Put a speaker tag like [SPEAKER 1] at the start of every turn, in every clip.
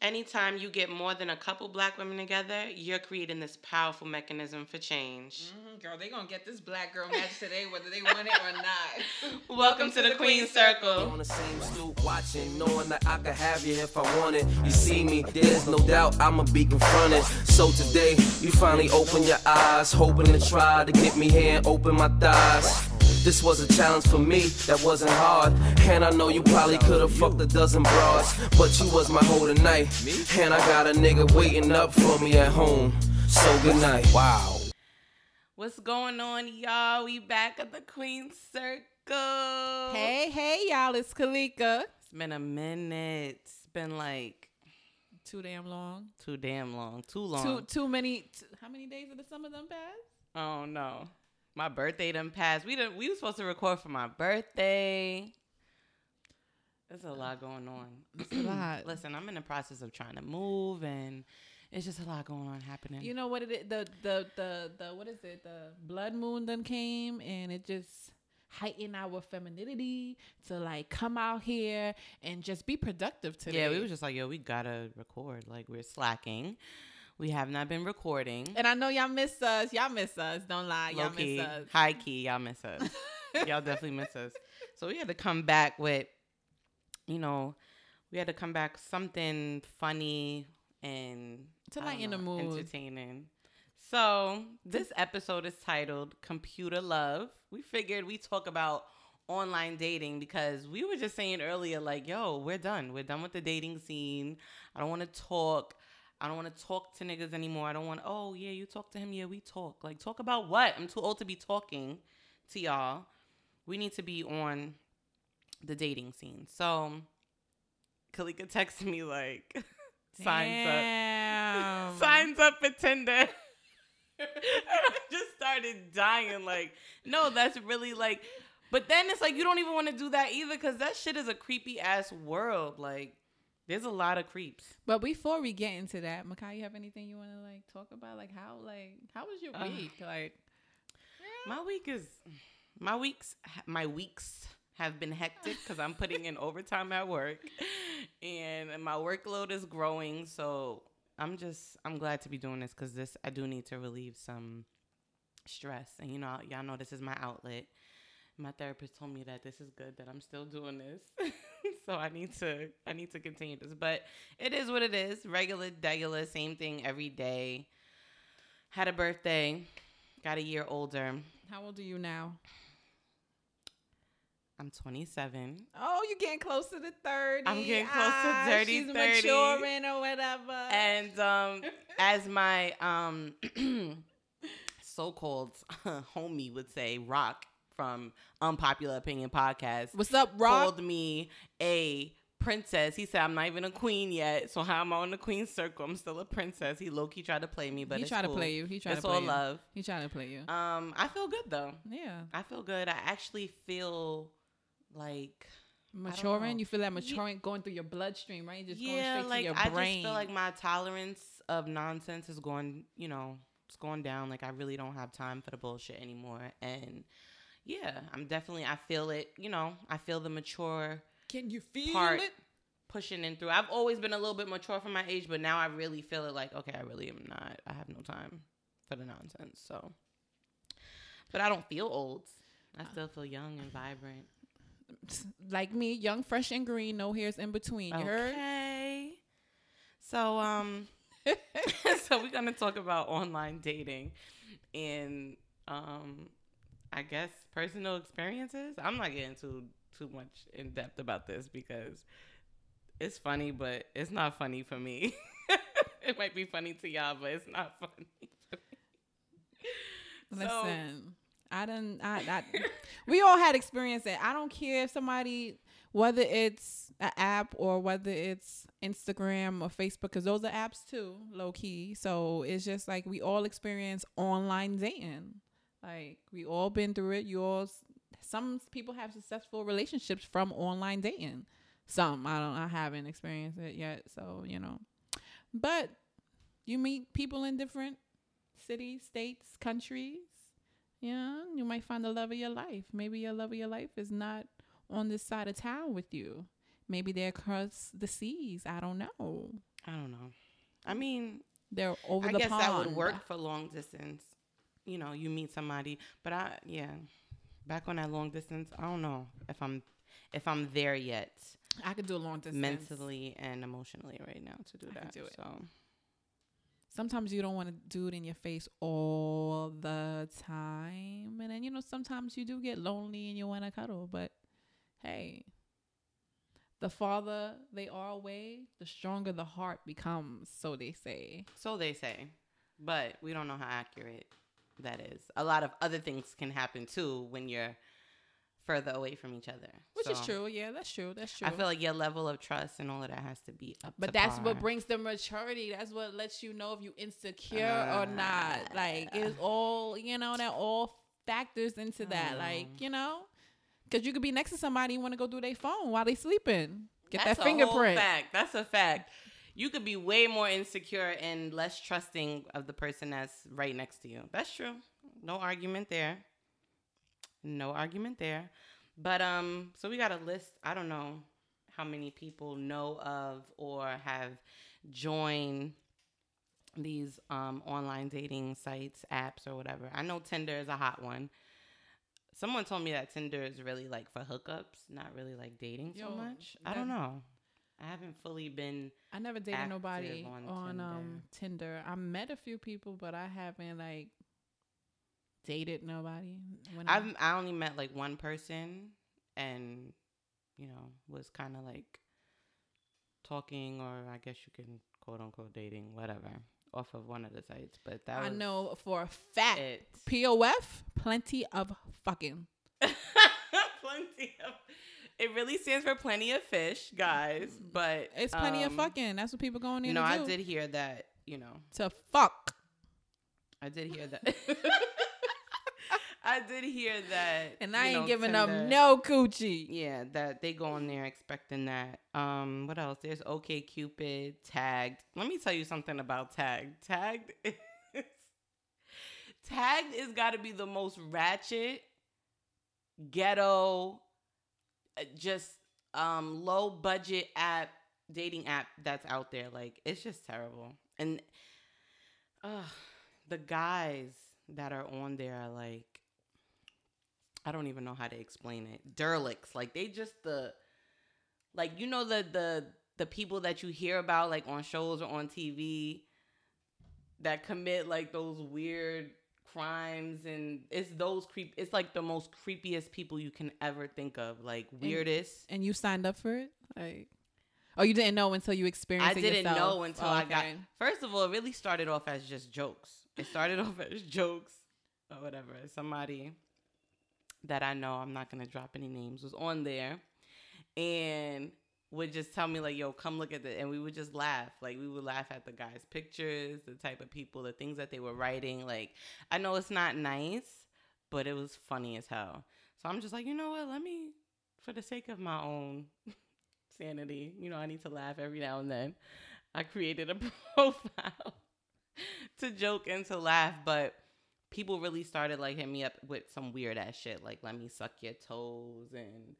[SPEAKER 1] anytime you get more than a couple black women together, you're creating this powerful mechanism for change.
[SPEAKER 2] Mm-hmm, girl, they gonna get this black girl match today, whether they want it or not.
[SPEAKER 1] Welcome, Welcome to, to, the, Queen, Queen Circle.
[SPEAKER 3] Circle. On the same stoop, watching, knowing that I could have you if I wanted. You see me, there's no doubt I'ma be confronted. So today, you finally open your eyes, hoping to try to get me here and open my thighs. This was a challenge for me that wasn't hard. And I know you probably could have fucked a dozen bras. But you was my whole tonight. And I got a nigga waiting up for me at home. So good night. Wow.
[SPEAKER 1] What's going on, y'all? We back at the Queen Circle.
[SPEAKER 2] Hey, hey, y'all. It's Kalika.
[SPEAKER 1] It's been a minute. It's been like
[SPEAKER 2] too damn long.
[SPEAKER 1] Too damn long. Too long.
[SPEAKER 2] Too too many. how many days of the summer done passed?
[SPEAKER 1] Oh no. My birthday done passed. We done, we were supposed to record for my birthday. There's a lot going on.
[SPEAKER 2] It's a lot.
[SPEAKER 1] Listen, I'm in the process of trying to move and it's just a lot going on happening.
[SPEAKER 2] You know what it is? The the the the what is it? The blood moon then came and it just heightened our femininity to like come out here and just be productive today.
[SPEAKER 1] Yeah, we were just like, yo, we gotta record. Like we're slacking. We have not been recording.
[SPEAKER 2] And I know y'all miss us. Y'all miss us. Don't lie. Y'all key, miss us.
[SPEAKER 1] High key, y'all miss us. y'all definitely miss us. So we had to come back with, you know, we had to come back something funny and
[SPEAKER 2] to lighten the mood,
[SPEAKER 1] entertaining. So this episode is titled "Computer Love." We figured we talk about online dating because we were just saying earlier, like, yo, we're done. We're done with the dating scene. I don't want to talk I don't want to talk to niggas anymore. I don't want, oh, yeah, you talk to him. Yeah, we talk. Like, talk about what? I'm too old to be talking to y'all. We need to be on the dating scene. So, Kalika texted me, like, signs up. signs up for Tinder. and I just started dying. Like, no, that's really like, but then it's like, you don't even want to do that either because that shit is a creepy ass world. Like, there's a lot of creeps.
[SPEAKER 2] But before we get into that, Makai, you have anything you want to like talk about? Like how like how was your uh, week? Like
[SPEAKER 1] my week is my weeks my weeks have been hectic because I'm putting in overtime at work, and my workload is growing. So I'm just I'm glad to be doing this because this I do need to relieve some stress, and you know y'all know this is my outlet. My therapist told me that this is good that I'm still doing this. so I need to I need to continue this. But it is what it is. Regular, regular, same thing every day. Had a birthday, got a year older.
[SPEAKER 2] How old are you now?
[SPEAKER 1] I'm 27.
[SPEAKER 2] Oh, you're getting close to the 30.
[SPEAKER 1] I'm getting close ah, to 30, she's 30.
[SPEAKER 2] maturing or whatever.
[SPEAKER 1] And um, as my um, so-called homie would say, Rock from Unpopular Opinion Podcast.
[SPEAKER 2] What's up, Rob?
[SPEAKER 1] Called me a princess. He said I'm not even a queen yet. So how am I on the queen circle? I'm still a princess. He low key tried to play me, but
[SPEAKER 2] he tried
[SPEAKER 1] cool.
[SPEAKER 2] to play you. He tried
[SPEAKER 1] it's
[SPEAKER 2] to play
[SPEAKER 1] all
[SPEAKER 2] you.
[SPEAKER 1] love.
[SPEAKER 2] He tried to play you.
[SPEAKER 1] Um, I feel good though.
[SPEAKER 2] Yeah,
[SPEAKER 1] I feel good. I actually feel like
[SPEAKER 2] maturing. You feel that maturing yeah. going through your bloodstream, right? Just
[SPEAKER 1] yeah,
[SPEAKER 2] going straight
[SPEAKER 1] like
[SPEAKER 2] to your
[SPEAKER 1] I
[SPEAKER 2] brain.
[SPEAKER 1] just feel like my tolerance of nonsense is going. You know, it's going down. Like I really don't have time for the bullshit anymore, and yeah, I'm definitely. I feel it. You know, I feel the mature.
[SPEAKER 2] Can you feel
[SPEAKER 1] part
[SPEAKER 2] it?
[SPEAKER 1] Pushing in through. I've always been a little bit mature for my age, but now I really feel it. Like, okay, I really am not. I have no time for the nonsense. So, but I don't feel old. I still feel young and vibrant.
[SPEAKER 2] Like me, young, fresh, and green. No hairs in between. You
[SPEAKER 1] okay. Heard? So, um, so we're gonna talk about online dating, and um, I guess personal experiences. I'm not getting too too much in depth about this because it's funny, but it's not funny for me. it might be funny to y'all, but it's not funny.
[SPEAKER 2] Listen, so, I don't. I, I we all had experience that. I don't care if somebody, whether it's an app or whether it's Instagram or Facebook, because those are apps too, low key. So it's just like we all experience online dating. Like we all been through it. You all some people have successful relationships from online dating. Some I don't I haven't experienced it yet, so you know. But you meet people in different cities, states, countries. Yeah, you might find the love of your life. Maybe your love of your life is not on this side of town with you. maybe they're across the seas. I don't know.
[SPEAKER 1] I don't know. I mean,
[SPEAKER 2] They're over
[SPEAKER 1] I
[SPEAKER 2] the
[SPEAKER 1] guess
[SPEAKER 2] pond.
[SPEAKER 1] that would work for long distance. You know, you meet somebody, but I yeah, back on that long distance, I don't know if I'm if I'm there yet
[SPEAKER 2] I could do a long distance.
[SPEAKER 1] mentally and emotionally right now to do
[SPEAKER 2] I
[SPEAKER 1] that.
[SPEAKER 2] do it.
[SPEAKER 1] So
[SPEAKER 2] Sometimes you don't want to do it in your face all the time, and then you know sometimes you do get lonely and you want to cuddle. But hey, the farther they are away, the stronger the heart becomes. So they say.
[SPEAKER 1] so they say, but we don't know how accurate that is. A lot of other things can happen too when you're further away from each other.
[SPEAKER 2] Which is true. Yeah, that's true. That's true.
[SPEAKER 1] I feel like your level of trust and all of that has to be up.
[SPEAKER 2] But that's
[SPEAKER 1] par.
[SPEAKER 2] what brings the maturity. That's what lets you know if you insecure or not. Like it's all you know that all factors into that. Like
[SPEAKER 1] Mm.
[SPEAKER 2] you know, because you could be next to somebody and want to go through their phone while they sleeping. Get
[SPEAKER 1] That's
[SPEAKER 2] that fingerprint.
[SPEAKER 1] fact. That's a fact. You could be way more insecure and less trusting of the person that's right next to you. That's true. No argument there. No argument there. But um, so we got a list. I don't know how many people know of or have joined these um online dating sites, apps, or whatever. I know Tinder is a hot one. Someone told me that Tinder is really like for hookups, not really like dating so
[SPEAKER 2] Yo,
[SPEAKER 1] much. I don't know. I haven't fully been.
[SPEAKER 2] I never dated nobody
[SPEAKER 1] on
[SPEAKER 2] on, um Tinder. I met a few people, but I haven't like dated nobody. When
[SPEAKER 1] I've I only met like one person, and you know was kind of like talking, or I guess you can quote unquote dating, whatever, off of one of the sites. But that
[SPEAKER 2] I know for a fact.
[SPEAKER 1] it.
[SPEAKER 2] POF, plenty of fucking.
[SPEAKER 1] plenty of. It really stands for plenty of fish, guys. But
[SPEAKER 2] It's plenty of
[SPEAKER 1] um,
[SPEAKER 2] fucking. That's what people going in
[SPEAKER 1] You know,
[SPEAKER 2] to
[SPEAKER 1] I
[SPEAKER 2] do.
[SPEAKER 1] did hear that. You know,
[SPEAKER 2] to fuck.
[SPEAKER 1] I did hear that. I did hear that.
[SPEAKER 2] And I ain't
[SPEAKER 1] know,
[SPEAKER 2] giving up no coochie.
[SPEAKER 1] Yeah, that they go in there expecting that. Um, what else? There's OK Cupid, Tagged. Let me tell you something about Tagged. Tagged is Tagged is got to be the most ratchet, ghetto, just um low budget app dating app that's out there. Like it's just terrible. And uh, the guys that are on there are like I don't even know how to explain it. Derlicks, like they just the like you know the the the people that you hear about like on shows or on TV that commit like those weird crimes and it's those creep it's like the most creepiest people you can ever think of like weirdest
[SPEAKER 2] And you signed up for it? Like Oh, you didn't know until you experienced
[SPEAKER 1] I
[SPEAKER 2] it I
[SPEAKER 1] didn't
[SPEAKER 2] yourself.
[SPEAKER 1] know until I got
[SPEAKER 2] Okay.
[SPEAKER 1] First of all, it really started off as just jokes. It started off as jokes or whatever. Somebody that I know, I'm not gonna drop any names, was on there and would just tell me like, "Yo, come look at it," and we would just laugh. Like we would laugh at the guys' pictures, the type of people, the things that they were writing. Like I know it's not nice, but it was funny as hell. So I'm just like, you know what? Let me, for the sake of my own sanity, you know, I need to laugh every now and then. I created a profile to joke and to laugh, but people really started like hitting me up with some weird ass shit, like let me suck your toes and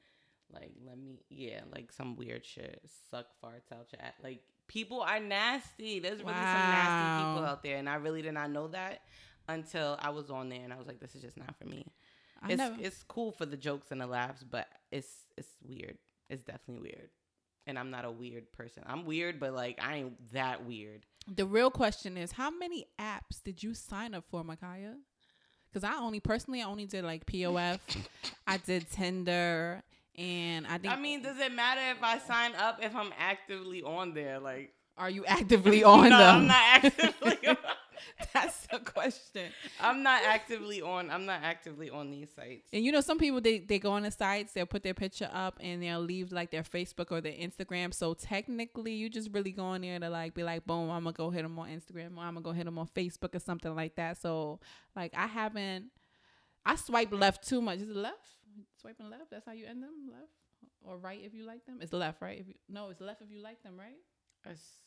[SPEAKER 1] like let me yeah, like some weird shit. Suck farts out your ass. Like people are nasty. There's really some nasty people out there, and I really did not know that until I was on there, and I was like, this is just not for me.
[SPEAKER 2] I
[SPEAKER 1] It's
[SPEAKER 2] never,
[SPEAKER 1] it's cool for the jokes and the laughs, but it's it's weird. It's definitely weird. And I'm not a weird person. I'm weird, but like I ain't that weird.
[SPEAKER 2] the real question is how many apps did you sign up for, Makaya? Because I only personally I only did like POF, I did Tinder, and I think
[SPEAKER 1] I mean, does it matter if I sign up if I'm actively on there? Like
[SPEAKER 2] are you actively on
[SPEAKER 1] no,
[SPEAKER 2] them?
[SPEAKER 1] I'm not actively on.
[SPEAKER 2] That's the question.
[SPEAKER 1] I'm not actively on. I'm not actively on these sites.
[SPEAKER 2] And you know, some people they, they go on the sites, they'll put their picture up and they'll leave like their Facebook or their Instagram. So technically, you just really go in there to like be like, boom, I'm gonna go hit them on Instagram or I'm gonna go hit them on Facebook or something like that. So like, I haven't, I swipe left too much. Is it left? Swiping left? That's how you end them? Left or right if you like them? It's left, right? If you no, it's left if you like them, right?
[SPEAKER 1] It's-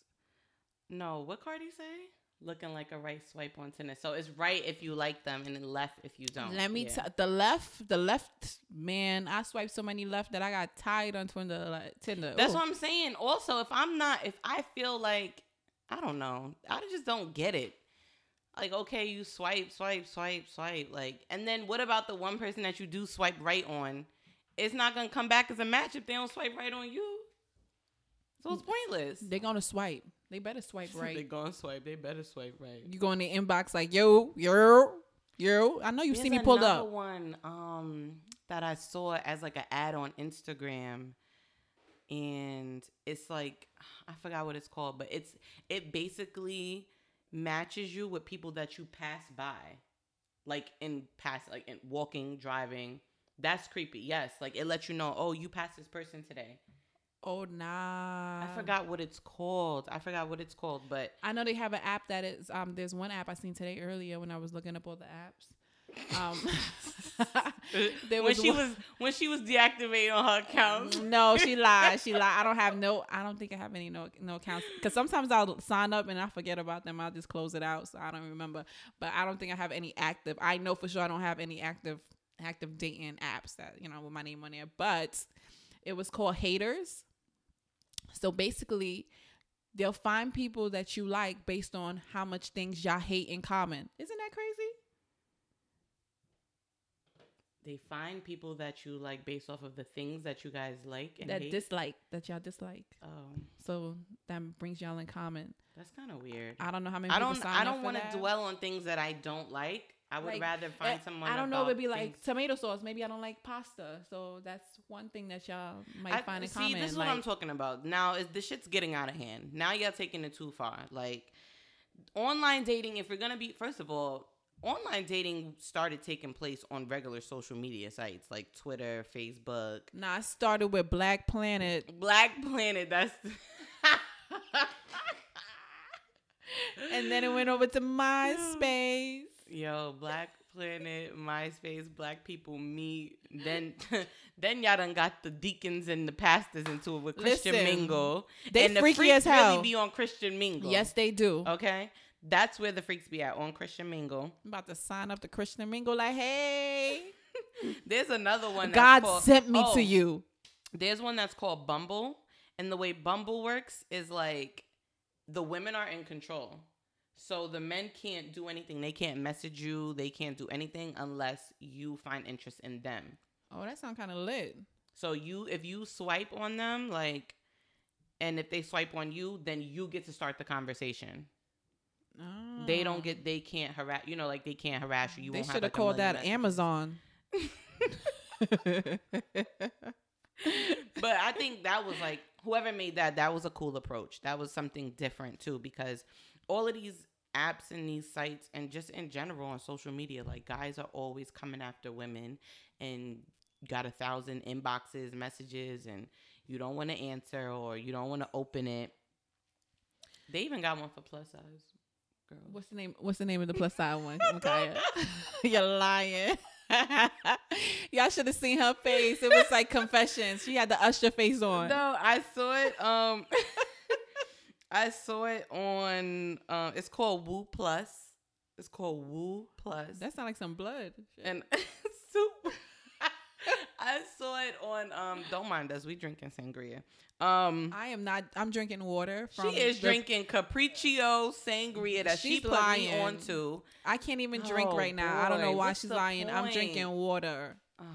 [SPEAKER 1] no, what Cardi say? looking like a right swipe on Tinder. So it's right if you like them and then left if you don't.
[SPEAKER 2] Let me
[SPEAKER 1] Yeah.
[SPEAKER 2] tell the left, the left man. I swiped so many left that I got tired on Tinder. Like, Tinder.
[SPEAKER 1] That's
[SPEAKER 2] Ooh.
[SPEAKER 1] what I'm saying. Also, if I'm not, if I feel like, I don't know, I just don't get it. Like, okay, you swipe, swipe, swipe, swipe. Like, and then what about the one person that you do swipe right on? It's not gonna come back as a match if they don't swipe right on you. So it's pointless.
[SPEAKER 2] They're gonna swipe. They better swipe right.
[SPEAKER 1] They gonna swipe. They better swipe right.
[SPEAKER 2] you go in the inbox like yo, yo, yo. I know you see me pulled
[SPEAKER 1] another
[SPEAKER 2] up.
[SPEAKER 1] one um that I saw as like an ad on Instagram, and it's like I forgot what it's called, but it's it basically matches you with people that you pass by, like in pass like in walking, driving. That's creepy. Yes, like it lets you know. Oh, you passed this person today.
[SPEAKER 2] Oh nah.
[SPEAKER 1] I forgot what it's called. I forgot what it's called, but
[SPEAKER 2] I know they have an app that is um there's one app I seen today earlier when I was looking up all the apps. Um
[SPEAKER 1] when
[SPEAKER 2] was
[SPEAKER 1] she
[SPEAKER 2] one-
[SPEAKER 1] was when she was deactivating on her accounts.
[SPEAKER 2] No, she lied. She lied. I don't have no. I don't think I have any no no accounts because sometimes I'll sign up and I forget about them. I'll just close it out, so I don't remember. But I don't think I have any active. I know for sure I don't have any active active dating apps that you know with my name on there. But it was called Haters. So basically, they'll find people that you like based on how much things y'all hate in common. Isn't that crazy?
[SPEAKER 1] They find people that you like based off of the things that you guys like and
[SPEAKER 2] that
[SPEAKER 1] hate.
[SPEAKER 2] dislike that y'all dislike.
[SPEAKER 1] oh,
[SPEAKER 2] So that brings y'all in common.
[SPEAKER 1] that's kind of weird.
[SPEAKER 2] I don't know how many.
[SPEAKER 1] I don't. I don't want to dwell on things that I don't like. I would
[SPEAKER 2] Like,
[SPEAKER 1] rather find
[SPEAKER 2] eh,
[SPEAKER 1] someone.
[SPEAKER 2] I don't know. It'd be like
[SPEAKER 1] things-
[SPEAKER 2] tomato sauce. Maybe I don't like pasta, so that's one thing that y'all might
[SPEAKER 1] I,
[SPEAKER 2] find in
[SPEAKER 1] see,
[SPEAKER 2] common.
[SPEAKER 1] this is
[SPEAKER 2] like,
[SPEAKER 1] what I'm talking about. Now is the shit's getting out of hand. Now y'all taking it too far. Like online dating. If you're gonna be, first of all, online dating started taking place on regular social media sites like Twitter, Facebook,
[SPEAKER 2] Nah, I started with Black Planet,
[SPEAKER 1] Black Planet. That's
[SPEAKER 2] and then it went over to MySpace.
[SPEAKER 1] Yo, Black Planet, MySpace, Black People Meet. Then, then y'all done got the deacons and the pastors into it with Christian
[SPEAKER 2] Listen,
[SPEAKER 1] Mingle.
[SPEAKER 2] they
[SPEAKER 1] and the
[SPEAKER 2] freaky
[SPEAKER 1] freaks
[SPEAKER 2] as hell.
[SPEAKER 1] Really be on Christian Mingle.
[SPEAKER 2] Yes, they do.
[SPEAKER 1] Okay, that's where the freaks be at on Christian Mingle.
[SPEAKER 2] I'm about to sign up to Christian Mingle. Like, hey,
[SPEAKER 1] There's another one.
[SPEAKER 2] God
[SPEAKER 1] called-
[SPEAKER 2] sent me
[SPEAKER 1] oh,
[SPEAKER 2] to you.
[SPEAKER 1] There's one that's called Bumble, and the way Bumble works is like the women are in control. So the men can't do anything. They can't message you. They can't do anything unless you find interest in them.
[SPEAKER 2] Oh, that sounds kind of lit.
[SPEAKER 1] So you, if you swipe on them, like, and if they swipe on you, then you get to start the conversation. They don't
[SPEAKER 2] Oh.
[SPEAKER 1] get, they can't harass, you know, like they can't harass you. You
[SPEAKER 2] They should
[SPEAKER 1] have
[SPEAKER 2] have
[SPEAKER 1] like,
[SPEAKER 2] called that
[SPEAKER 1] messages.
[SPEAKER 2] Amazon.
[SPEAKER 1] but I think that was like whoever made that, that was a cool approach. That was something different too, because all of these apps and these sites and just in general on social media, like guys are always coming after women and got a thousand inboxes, messages, and you don't want to answer or you don't want to open it. They even got one for plus size girls.
[SPEAKER 2] What's the name? What's the name of the plus side one, Micaiah? You're lying. Y'all should have seen her face. It was like confessions. She had the Usher face on.
[SPEAKER 1] No, I saw it. Um, I saw it on. Um, it's called Woo Plus. It's called Woo Plus.
[SPEAKER 2] That sounds like some blood.
[SPEAKER 1] and soup. I saw it on. Um, don't mind us. We drinking sangria. Um,
[SPEAKER 2] I am not. I'm drinking water
[SPEAKER 1] she is
[SPEAKER 2] the-
[SPEAKER 1] drinking Capriccio sangria that she
[SPEAKER 2] She's
[SPEAKER 1] put
[SPEAKER 2] lying.
[SPEAKER 1] me onto.
[SPEAKER 2] I can't even drink
[SPEAKER 1] Oh,
[SPEAKER 2] right now. I don't know why she's lying. I'm drinking water.
[SPEAKER 1] Oh,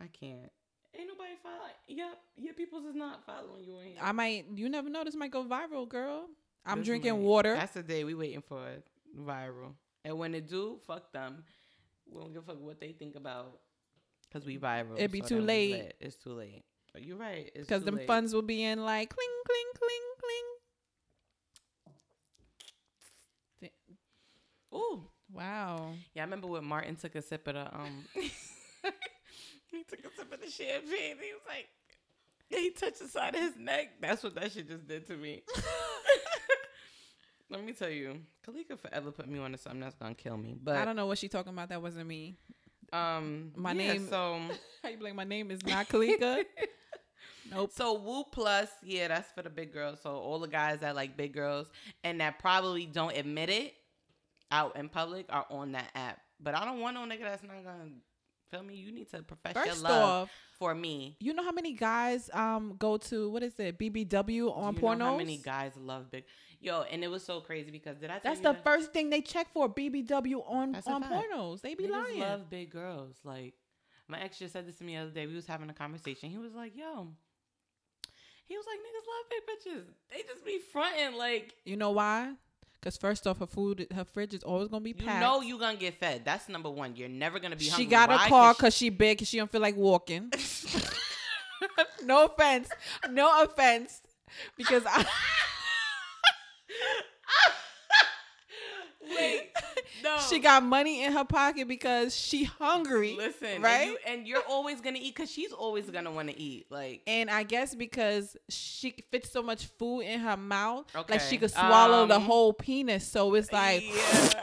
[SPEAKER 1] I can't. Ain't nobody following. Yep, your people's is not following you here.
[SPEAKER 2] I might. You never know. This might go viral, girl. I'm
[SPEAKER 1] This
[SPEAKER 2] drinking
[SPEAKER 1] might-
[SPEAKER 2] water.
[SPEAKER 1] That's the day we waiting for it viral. And when it do, fuck them. We don't give a fuck what they think about. Cause we viral.
[SPEAKER 2] It'd be
[SPEAKER 1] so
[SPEAKER 2] too
[SPEAKER 1] then
[SPEAKER 2] late.
[SPEAKER 1] It's too late. You're right.
[SPEAKER 2] Because
[SPEAKER 1] too
[SPEAKER 2] them
[SPEAKER 1] late.
[SPEAKER 2] funds will be in like cling, cling, cling, cling.
[SPEAKER 1] Ooh.
[SPEAKER 2] Wow.
[SPEAKER 1] Yeah, I remember when Martin took a sip of the um. he took a sip of the champagne. He was like, he touched the side of his neck. That's what that shit just did to me. Let me tell you, Kalika forever put me on to something that's gonna kill me. But
[SPEAKER 2] I don't know what she talking about. That wasn't me.
[SPEAKER 1] Um,
[SPEAKER 2] My
[SPEAKER 1] yeah,
[SPEAKER 2] name-
[SPEAKER 1] So
[SPEAKER 2] How you like my name is not Kalika? nope.
[SPEAKER 1] So Woo Plus, yeah, that's for the big girls. So all the guys that like big girls and that probably don't admit it, out in public are on that app. But I don't want no nigga that's not gonna feel me. You need to profess
[SPEAKER 2] First
[SPEAKER 1] your love
[SPEAKER 2] off,
[SPEAKER 1] for me.
[SPEAKER 2] you know how many guys um go to what is it BBW on
[SPEAKER 1] you
[SPEAKER 2] pornos?
[SPEAKER 1] how many guys love big yo, and it was so crazy because did I? Tell
[SPEAKER 2] That's
[SPEAKER 1] you
[SPEAKER 2] the
[SPEAKER 1] that?
[SPEAKER 2] first thing they check for BBW on
[SPEAKER 1] That's
[SPEAKER 2] on pornos. They be lying.
[SPEAKER 1] Niggas
[SPEAKER 2] lying.
[SPEAKER 1] love big girls. Like my ex just said this to me the other day. We was having a conversation. He was like, "Yo," he was like, "Niggas love big bitches. They just be fronting like."
[SPEAKER 2] You know why? Because first off, her food, her fridge is always gonna be packed.
[SPEAKER 1] You
[SPEAKER 2] packed.
[SPEAKER 1] know you gonna get fed. That's number one. You're never gonna be
[SPEAKER 2] she
[SPEAKER 1] hungry.
[SPEAKER 2] got a car
[SPEAKER 1] 'Cause
[SPEAKER 2] because she big. 'cause she don't feel like walking. no offense, no offense, because I.
[SPEAKER 1] no.
[SPEAKER 2] She got money in her pocket because she hungry.
[SPEAKER 1] listen,
[SPEAKER 2] right?
[SPEAKER 1] And, you, and you're always gonna eat because she's always gonna want to eat. Like
[SPEAKER 2] And I guess because she fits so much food in her mouth, like she could swallow the
[SPEAKER 1] Um,
[SPEAKER 2] whole penis. So it's like
[SPEAKER 1] yeah.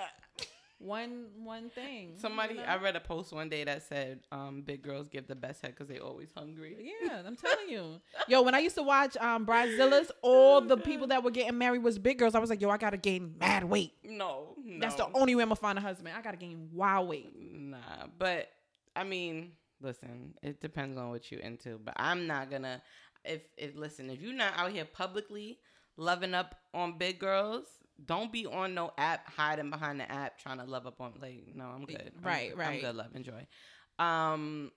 [SPEAKER 2] One one thing.
[SPEAKER 1] Somebody,
[SPEAKER 2] you know?
[SPEAKER 1] I read a post one day that said, um, "Big girls give the best head because they always hungry."
[SPEAKER 2] Yeah, I'm telling you. Yo, when I used to watch um Bridezillas, all the people that were getting married was big girls. I was like, yo, I gotta gain mad weight.
[SPEAKER 1] No, no.
[SPEAKER 2] That's the only way I'm gonna find a husband. I gotta gain wild weight.
[SPEAKER 1] Nah, but I mean, listen, it depends on what you into. But I'm not gonna. If if listen, if you're not out here publicly loving up on big girls, don't be on no app hiding behind the app trying to love up on. Like, no, I'm good. I'm
[SPEAKER 2] Right,
[SPEAKER 1] good. I'm good. Love, enjoy. Um,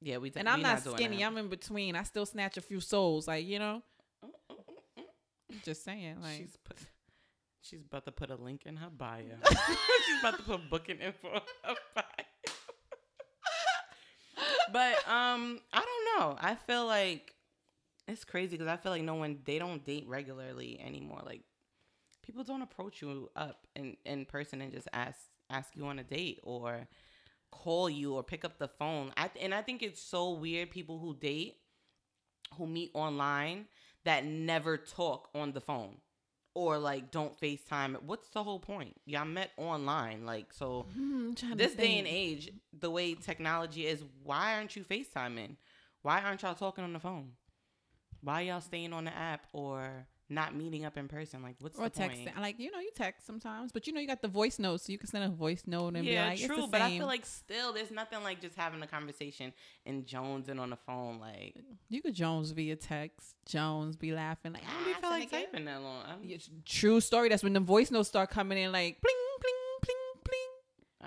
[SPEAKER 1] yeah, we.
[SPEAKER 2] And I'm not
[SPEAKER 1] doing
[SPEAKER 2] skinny. I'm in between. I still snatch a few souls. Like, you know? Just saying. Like
[SPEAKER 1] she's put. She's about to put a link in her bio. she's about to put booking info in her bio. but um, I don't know. I feel like it's crazy because I feel like no one they don't date regularly anymore. Like people don't approach you up in in person and just ask ask you on a date or call you or pick up the phone. I and I think it's so weird people who date who meet online that never talk on the phone or like don't FaceTime. What's the whole point? Y'all met online, like so.
[SPEAKER 2] hmm, to
[SPEAKER 1] This day and age, the way technology is, why aren't you FaceTiming? Why aren't y'all talking on the phone? Why y'all staying on the app or not meeting up in person? Like, what's
[SPEAKER 2] or
[SPEAKER 1] the
[SPEAKER 2] texting.
[SPEAKER 1] point?
[SPEAKER 2] Like, you know, you text sometimes, but you know, you got the voice note, so you can send a voice note and
[SPEAKER 1] yeah,
[SPEAKER 2] be like,
[SPEAKER 1] true.
[SPEAKER 2] it's the
[SPEAKER 1] But I feel like still, there's nothing like just having a conversation and Jones and on the phone. Like,
[SPEAKER 2] you could Jones via text. Jones be laughing like,
[SPEAKER 1] I don't be feel like typing that long.
[SPEAKER 2] Yeah, True story. That's when the voice notes start coming in like bling.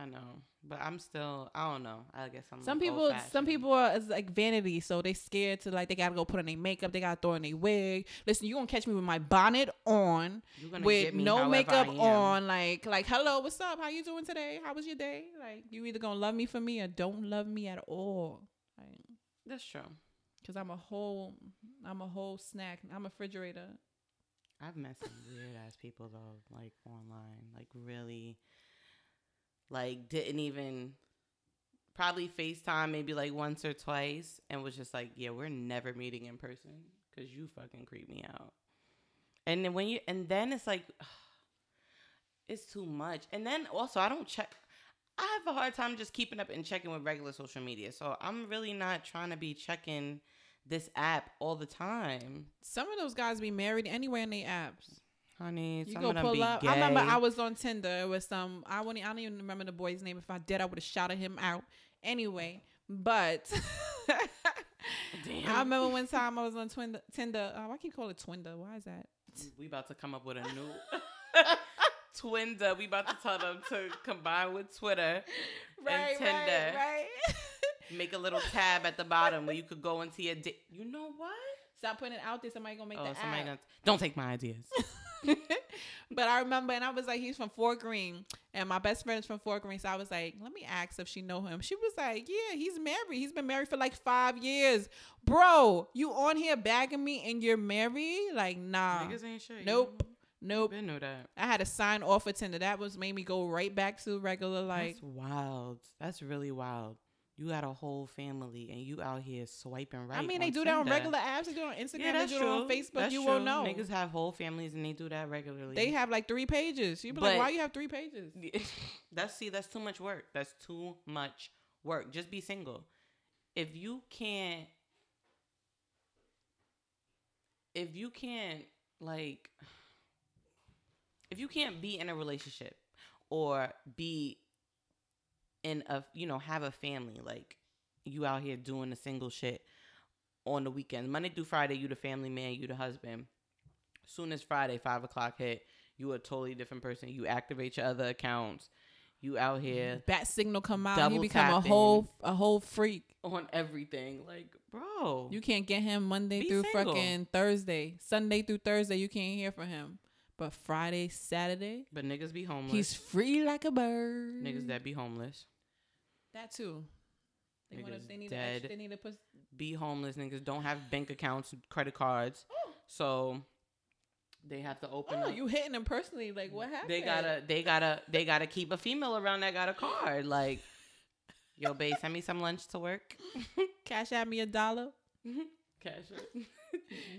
[SPEAKER 1] I know, but I'm still. I don't know. I guess I'm.
[SPEAKER 2] Some
[SPEAKER 1] like,
[SPEAKER 2] people, some people are it's like vanity, so they scared to like they gotta go put on their makeup, they gotta throw in their wig. Listen, you gonna catch me with my bonnet on, with no makeup on, like like hello, what's up? How you doing today? How was your day? Like you either gonna love me for me or don't love me at all. Like,
[SPEAKER 1] That's true.
[SPEAKER 2] Cause I'm a whole, I'm a whole snack. I'm a refrigerator.
[SPEAKER 1] I've met some weird ass people though, like online, like really, like didn't even probably FaceTime maybe like once or twice, and was just like, yeah, we're never meeting in person because you fucking creep me out. And then when you, and then it's like, it's too much. And then also, I don't check. I have a hard time just keeping up and checking with regular social media, so I'm really not trying to be checking this app all the time.
[SPEAKER 2] Some of those guys be married anyway in their apps.
[SPEAKER 1] Honey,
[SPEAKER 2] You
[SPEAKER 1] some
[SPEAKER 2] go
[SPEAKER 1] of them
[SPEAKER 2] pull
[SPEAKER 1] be
[SPEAKER 2] up.
[SPEAKER 1] Gay.
[SPEAKER 2] I remember I was on Tinder. with some. Um, I wouldn't. I don't even remember the boy's name. If I did, I would have shouted him out. Anyway, but
[SPEAKER 1] Damn.
[SPEAKER 2] I remember one time I was on Tinder. Tinder. Oh, I keep calling it Twinder. Why is that?
[SPEAKER 1] We about to come up with a new Twinder. We about to tell them to combine with Twitter and Tinder.
[SPEAKER 2] right, right.
[SPEAKER 1] Make a little tab at the bottom where you could go into your. Di- you know what?
[SPEAKER 2] Stop putting it out there. Somebody gonna make
[SPEAKER 1] Oh,
[SPEAKER 2] the
[SPEAKER 1] somebody
[SPEAKER 2] app.
[SPEAKER 1] gonna, don't take my ideas.
[SPEAKER 2] but I remember, and I was like, he's from Fort Greene, and my best friend is from Fort Greene. So I was like, let me ask if she know him. She was like, yeah, he's married. He's been married for like five years, bro. You on here bagging me, and you're married? Like, nah,
[SPEAKER 1] Niggas ain't shit.
[SPEAKER 2] nope,
[SPEAKER 1] know?
[SPEAKER 2] nope.
[SPEAKER 1] Been knew that.
[SPEAKER 2] I had to sign off for Tinder. That was made me go right back to regular like.
[SPEAKER 1] That's wild. That's really wild. You got a whole family and you out here swiping right.
[SPEAKER 2] I mean, they do that on regular apps. They do it on Instagram.
[SPEAKER 1] Yeah, that's
[SPEAKER 2] they do
[SPEAKER 1] true.
[SPEAKER 2] it on Facebook.
[SPEAKER 1] That's
[SPEAKER 2] you
[SPEAKER 1] true.
[SPEAKER 2] won't know.
[SPEAKER 1] Niggas have whole families and they do that regularly.
[SPEAKER 2] they have like three pages. You be like, why you have three pages?
[SPEAKER 1] that's see, that's too much work. That's too much work. Just be single. If you can't, if you can't like, if you can't be in a relationship, or be in a you know have a family like you out here doing the single shit on the weekends. Monday through Friday, you the family man, you the husband. Soon as Friday five o'clock hit, you a totally different person. You activate your other accounts. You out here
[SPEAKER 2] Bat signal come out, you become a whole a whole freak.
[SPEAKER 1] on everything. Like, bro,
[SPEAKER 2] You can't get him Monday through
[SPEAKER 1] single.
[SPEAKER 2] fucking Thursday, Sunday through Thursday. You can't hear from him, but Friday, Saturday,
[SPEAKER 1] but niggas be homeless.
[SPEAKER 2] he's free like a bird.
[SPEAKER 1] niggas that be homeless.
[SPEAKER 2] That too. They, wanna, they need
[SPEAKER 1] dead.
[SPEAKER 2] A, they need to put.
[SPEAKER 1] Be homeless. Niggas don't have bank accounts, credit cards. Oh. So they have to open
[SPEAKER 2] Oh,
[SPEAKER 1] up.
[SPEAKER 2] you hitting them personally? Like what happened?
[SPEAKER 1] they gotta they gotta they gotta keep a female around that got a card. Like, yo, babe, send me some lunch to work.
[SPEAKER 2] cash at me a dollar.
[SPEAKER 1] Cash it.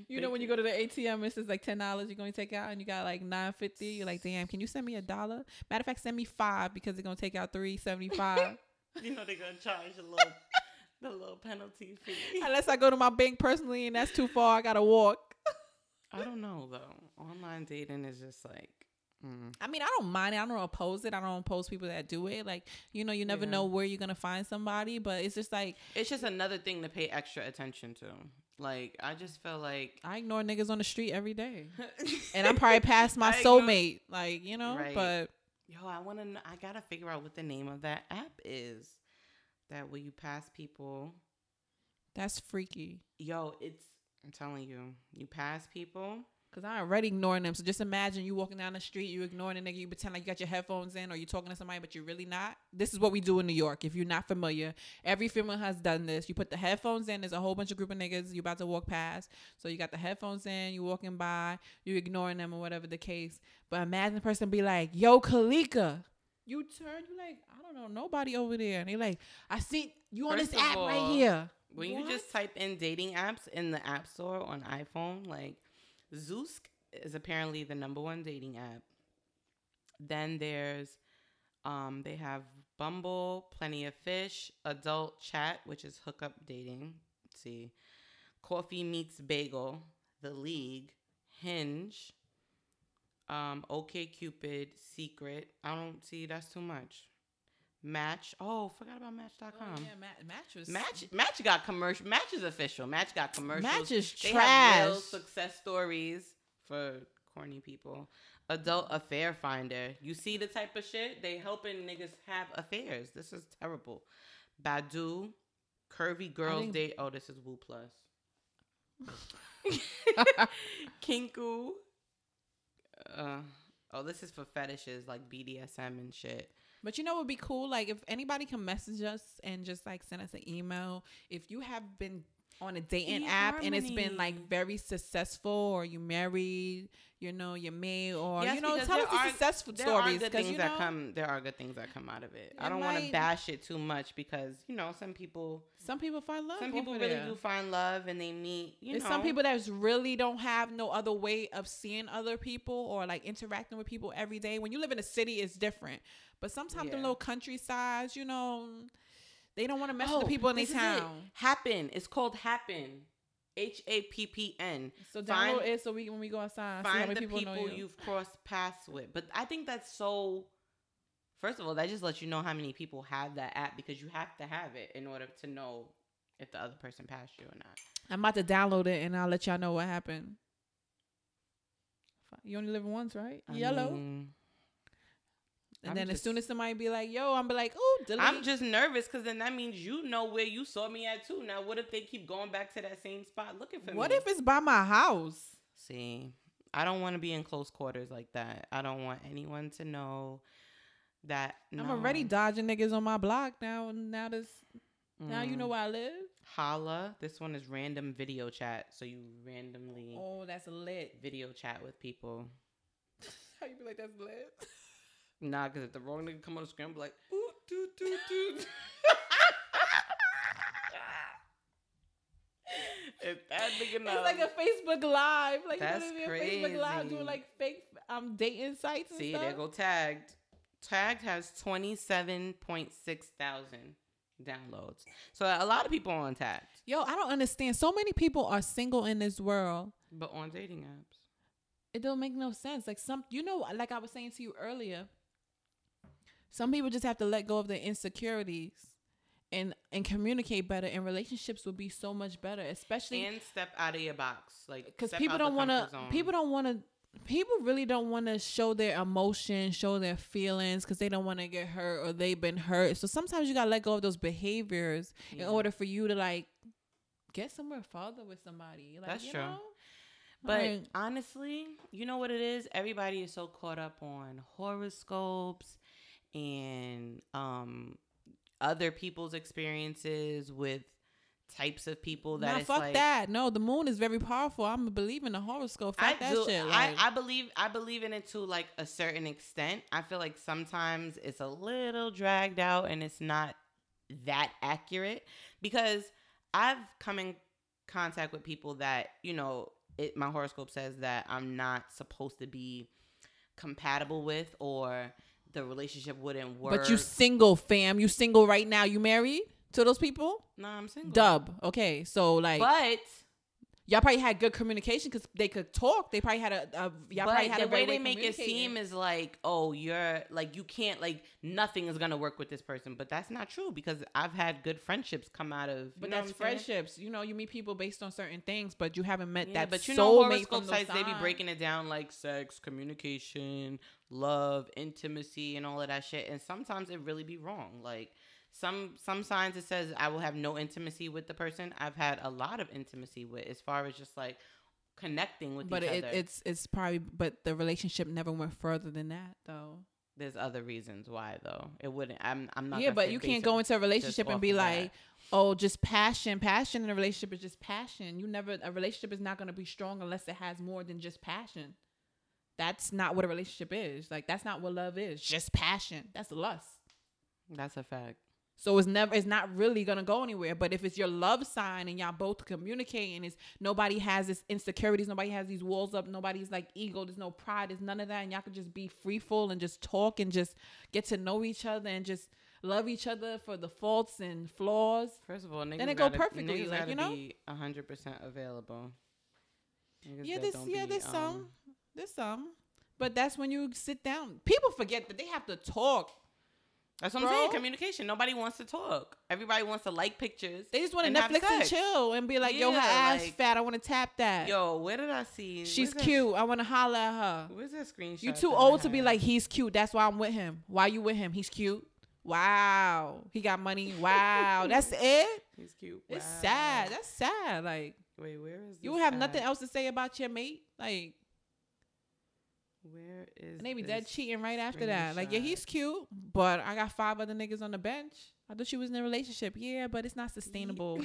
[SPEAKER 2] You know when you go to the ATM, it says like ten dollars you're gonna take out, and you got like nine fifty. You're like, damn, can you send me a dollar? Matter of fact, send me five because they're gonna take out three seventy five.
[SPEAKER 1] You know they're gonna charge a little the little penalty fee.
[SPEAKER 2] Unless I go to my bank personally, and that's too far, I gotta walk.
[SPEAKER 1] I don't know though. Online dating is just like mm.
[SPEAKER 2] I mean, I don't mind it. I don't oppose it. I don't oppose people that do it. Like, you know, you never
[SPEAKER 1] Yeah.
[SPEAKER 2] know where you're gonna find somebody, but it's just like
[SPEAKER 1] it's just another thing to pay extra attention to. Like I just feel like
[SPEAKER 2] I ignore niggas on the street every day, and I'm probably past my soulmate. Like, you know,
[SPEAKER 1] Right.
[SPEAKER 2] but
[SPEAKER 1] Yo, I want to. I gotta figure out what the name of that app is. That where you pass people.
[SPEAKER 2] that's freaky.
[SPEAKER 1] Yo, it's. I'm telling you, you pass people.
[SPEAKER 2] Cause I already ignoring them. So just imagine you walking down the street, you ignoring a nigga, you pretend like you got your headphones in, or you talking to somebody, but you're really not. This is what we do in New York. If you're not familiar, every female has done this. You put the headphones in. There's a whole bunch of group of niggas you about to walk past. So you got the headphones in. You walking by. You ignoring them or whatever the case. But imagine the person be like, "Yo, Kalika." You turn. You like, I don't know nobody over there, and they like, I see you on
[SPEAKER 1] First
[SPEAKER 2] this app right here.
[SPEAKER 1] When you just type in dating apps in the app store on iPhone, like Zoosk is apparently the number one dating app. Then there's um they have Bumble, Plenty of Fish, Adult Chat, which is hookup dating. Let's see. Coffee Meets Bagel, The League, Hinge, um, OK Cupid, Secret. I don't see that's too much. Match. Oh, forgot about Match.com.
[SPEAKER 2] Oh, yeah, ma- match was
[SPEAKER 1] Match Match got commercial. Match is official. Match got commercials.
[SPEAKER 2] Match is
[SPEAKER 1] They have real success stories for corny people. Adult affair finder. You see the type of shit they helping niggas have affairs. This is terrible. Badoo, curvy girls
[SPEAKER 2] think-
[SPEAKER 1] date. Oh, this is Woo Plus. Kinku. Uh, oh, this is for fetishes like BDSM and shit.
[SPEAKER 2] But you know what would be cool? Like if anybody can message us and just like send us an email. If you have been on a dating app and it's been like very successful or you married, you know, you're married or
[SPEAKER 1] Yes,
[SPEAKER 2] you know, tell us the
[SPEAKER 1] are-
[SPEAKER 2] successful
[SPEAKER 1] there
[SPEAKER 2] stories.
[SPEAKER 1] are good
[SPEAKER 2] 'cause,
[SPEAKER 1] things
[SPEAKER 2] you
[SPEAKER 1] that come. There are good things that come out of it. I don't want to bash it too much because you know some people.
[SPEAKER 2] Some people find love.
[SPEAKER 1] Some people really
[SPEAKER 2] there.
[SPEAKER 1] do find love and they meet. You
[SPEAKER 2] There's
[SPEAKER 1] know,
[SPEAKER 2] some people that really don't have no other way of seeing other people or like interacting with people every day. When you live in a city, it's different. But sometimes the
[SPEAKER 1] Yeah.
[SPEAKER 2] little countrysides, you know, they don't want to mess
[SPEAKER 1] Oh,
[SPEAKER 2] with the oh, people in their
[SPEAKER 1] is it.
[SPEAKER 2] town.
[SPEAKER 1] Happn. It's called Happn. H A P P N.
[SPEAKER 2] So
[SPEAKER 1] Find-
[SPEAKER 2] download it so we when we go outside, see how
[SPEAKER 1] Find
[SPEAKER 2] many
[SPEAKER 1] the
[SPEAKER 2] people,
[SPEAKER 1] people,
[SPEAKER 2] know you.
[SPEAKER 1] you've crossed paths with. But I think that's so. First of all, that just lets you know how many people have that app because you have to have it in order to know if the other person passed you or not.
[SPEAKER 2] I'm about to download it and I'll let y'all know what happened. You only live once, right?
[SPEAKER 1] I
[SPEAKER 2] Yellow.
[SPEAKER 1] mean,
[SPEAKER 2] and
[SPEAKER 1] I'm
[SPEAKER 2] then as soon as somebody be like, "Yo," I'm be like, "Oh, delete."
[SPEAKER 1] I'm just nervous because then that means you know where you saw me at too. Now, what if they keep going back to that same spot looking for me?
[SPEAKER 2] what if it's by my house?
[SPEAKER 1] See, I don't want to be in close quarters like that. I don't want anyone to know that.
[SPEAKER 2] I'm already dodging niggas on my block now. Now this, now you know
[SPEAKER 1] Mm.
[SPEAKER 2] where I live.
[SPEAKER 1] Holla. This one is random video chat. So you randomly
[SPEAKER 2] Oh, that's lit.
[SPEAKER 1] video chat with people.
[SPEAKER 2] How you be like that's lit?
[SPEAKER 1] Nah, because if the wrong nigga come on the screen, I'm like, ooh, doo, doo, doo. if that nigga knows.
[SPEAKER 2] It's like a Facebook Live. Like
[SPEAKER 1] That's
[SPEAKER 2] you know what I mean? Facebook Live doing like fake um dating sites and
[SPEAKER 1] See,
[SPEAKER 2] stuff.
[SPEAKER 1] there go tagged. Tagged has twenty seven point six thousand downloads. So a lot of people are on tagged,
[SPEAKER 2] Yo, I don't understand. So many people are single in this world.
[SPEAKER 1] but on dating apps.
[SPEAKER 2] It don't make no sense. Like some, you know, like I was saying to you earlier, some people just have to let go of their insecurities and and communicate better and relationships will be so much better especially
[SPEAKER 1] and step out of your box, like
[SPEAKER 2] because
[SPEAKER 1] step
[SPEAKER 2] people don't want to people don't want to people really don't want to show their emotions show their feelings because they don't want to get hurt or they've been hurt so sometimes you gotta let go of those behaviors in order for you to like get somewhere further with somebody like
[SPEAKER 1] That's
[SPEAKER 2] you
[SPEAKER 1] true.
[SPEAKER 2] know?
[SPEAKER 1] But
[SPEAKER 2] Like,
[SPEAKER 1] honestly, you know what it is? Everybody is so caught up on horoscopes and um other people's experiences with types of people that
[SPEAKER 2] nah, fuck
[SPEAKER 1] like
[SPEAKER 2] that no the moon is very powerful i'm a believer in the horoscope fuck
[SPEAKER 1] I
[SPEAKER 2] that
[SPEAKER 1] do.
[SPEAKER 2] shit
[SPEAKER 1] I, I believe I believe in it to like a certain extent. I feel like sometimes it's a little dragged out and it's not that accurate because I've come in contact with people that you know it, my horoscope says that I'm not supposed to be compatible with or the relationship wouldn't work.
[SPEAKER 2] but you single fam you single right now you married to those people
[SPEAKER 1] no, I'm single.
[SPEAKER 2] dub okay so like
[SPEAKER 1] But
[SPEAKER 2] y'all probably had good communication because they could talk. They probably had a, a y'all probably
[SPEAKER 1] but
[SPEAKER 2] had
[SPEAKER 1] the
[SPEAKER 2] a great
[SPEAKER 1] way they make it seem is like, oh, you're like you can't like nothing is gonna work with this person, but that's not true because I've had good friendships come out of.
[SPEAKER 2] But that's friendships. You know, you meet people based on certain things, but you haven't met
[SPEAKER 1] Yeah,
[SPEAKER 2] that
[SPEAKER 1] but you know, horoscope sites they be breaking it down like sex, communication, love, intimacy, and all of that shit. And sometimes it really be wrong. Like some some signs it says I will have no intimacy with the person. I've had a lot of intimacy with, as far as just like connecting with
[SPEAKER 2] But
[SPEAKER 1] each
[SPEAKER 2] it,
[SPEAKER 1] other.
[SPEAKER 2] it's it's probably but the relationship never went further than that though.
[SPEAKER 1] There's other reasons why though. It wouldn't. I'm. I'm not.
[SPEAKER 2] yeah, but you can't go into a relationship and be like, oh, just passion. Passion in a relationship is just passion. You never a relationship is not going to be strong unless it has more than just passion. That's not what a relationship is. Like that's not what love is. Just passion. That's lust.
[SPEAKER 1] That's a fact.
[SPEAKER 2] So it's never it's not really gonna go anywhere. But if it's your love sign and y'all both communicate and it's nobody has this insecurities, nobody has these walls up, nobody's like ego, there's no pride, there's none of that, and y'all could just be free full and just talk and just get to know each other and just love each other for the faults and flaws.
[SPEAKER 1] First of all, niggas
[SPEAKER 2] Then it go perfectly, like, you know?
[SPEAKER 1] be hundred percent available. Niggas
[SPEAKER 2] yeah, this yeah,
[SPEAKER 1] be,
[SPEAKER 2] there's
[SPEAKER 1] um,
[SPEAKER 2] some. There's some. But that's when you sit down. People forget that they have to talk.
[SPEAKER 1] That's what I'm saying. Communication. Nobody wants to talk. Everybody wants to like pictures.
[SPEAKER 2] They just want to Netflix and chill and be like, yo, her
[SPEAKER 1] Yeah,
[SPEAKER 2] ass
[SPEAKER 1] like-
[SPEAKER 2] fat. I want to tap that.
[SPEAKER 1] Yo, where did I see?
[SPEAKER 2] She's
[SPEAKER 1] where's that-
[SPEAKER 2] cute. I want to holler at her.
[SPEAKER 1] Where's that screenshot?
[SPEAKER 2] You too
[SPEAKER 1] that I
[SPEAKER 2] old to be like he's cute. That's why I'm with him. Why you with him? He's cute. Wow. He got money. Wow. That's it.
[SPEAKER 1] He's cute.
[SPEAKER 2] It's
[SPEAKER 1] Wow.
[SPEAKER 2] sad. That's sad. Like
[SPEAKER 1] Wait, where is?
[SPEAKER 2] you
[SPEAKER 1] this
[SPEAKER 2] have nothing
[SPEAKER 1] at?
[SPEAKER 2] else to say about your mate. Like
[SPEAKER 1] Where is?
[SPEAKER 2] and they be dead cheating right after that. Like yeah, he's cute, but I got five other niggas on the bench. I thought she was in a relationship. Yeah, but it's not sustainable.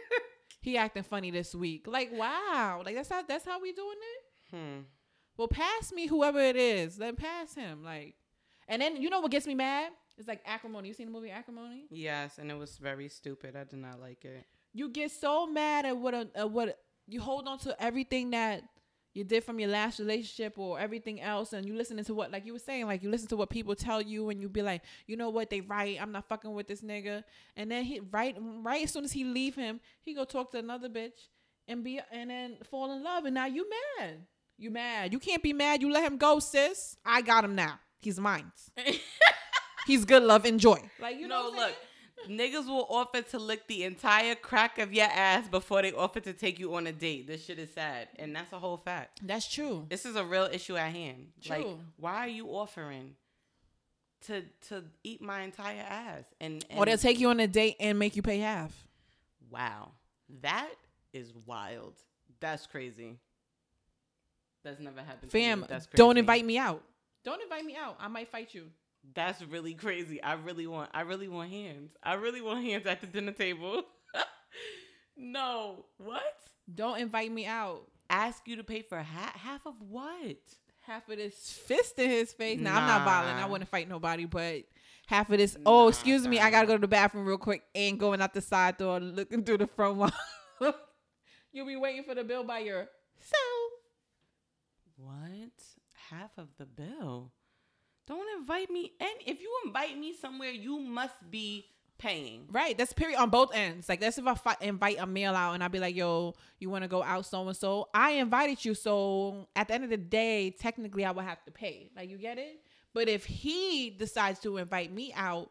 [SPEAKER 2] he acting funny this week. Like wow. Like that's how that's how we doing it.
[SPEAKER 1] Hmm.
[SPEAKER 2] Well, pass me whoever it is. Then pass him. Like, and then you know what gets me mad? It's like acrimony. You seen the movie Acrimony?
[SPEAKER 1] Yes, and it was very stupid. I did not like it.
[SPEAKER 2] You get so mad at what a, at what you hold on to everything that you did from your last relationship or everything else, and you listening to what like you were saying, like you listen to what people tell you, and you be like, you know what, they right. I'm not fucking with this nigga. And then he right right as soon as he leave him, he go talk to another bitch and be and then fall in love, and now you mad. You mad. You can't be mad. You let him go, sis. I got him now. He's mine. He's good love. Enjoy. Like you know.
[SPEAKER 1] no,
[SPEAKER 2] what I'm
[SPEAKER 1] look. Niggas will offer to lick the entire crack of your ass before they offer to take you on a date. This shit is sad. And that's a whole fact.
[SPEAKER 2] That's true.
[SPEAKER 1] This is a real issue at hand. Like,
[SPEAKER 2] True.
[SPEAKER 1] why are you offering to to eat my entire ass? And, and
[SPEAKER 2] Or they'll take you on a date and make you pay half.
[SPEAKER 1] wow, that is wild. That's crazy. That's never happened. to me.
[SPEAKER 2] Fam, don't invite me out. Don't invite me out. I might fight you.
[SPEAKER 1] That's really crazy. I really want. I really want hands. I really want hands at the dinner table. no, what?
[SPEAKER 2] Don't invite me out.
[SPEAKER 1] Ask you to pay for half half of what?
[SPEAKER 2] Half of this fist in his face. Now I'm not violent. I wouldn't fight nobody, but half of this. Oh,
[SPEAKER 1] Nah,
[SPEAKER 2] excuse me. I gotta go to the bathroom real quick. And going out the side door, looking through the front wall. You'll be waiting for the bill by your so.
[SPEAKER 1] What? Half of the bill. Don't invite me. And if you invite me somewhere, you must be paying.
[SPEAKER 2] Right. That's period on both ends. Like that's if I fi- invite a male out and I'll be like, "Yo, you want to go out so and so?" I invited you, so at the end of the day, technically, I would have to pay. Like you get it. But if he decides to invite me out,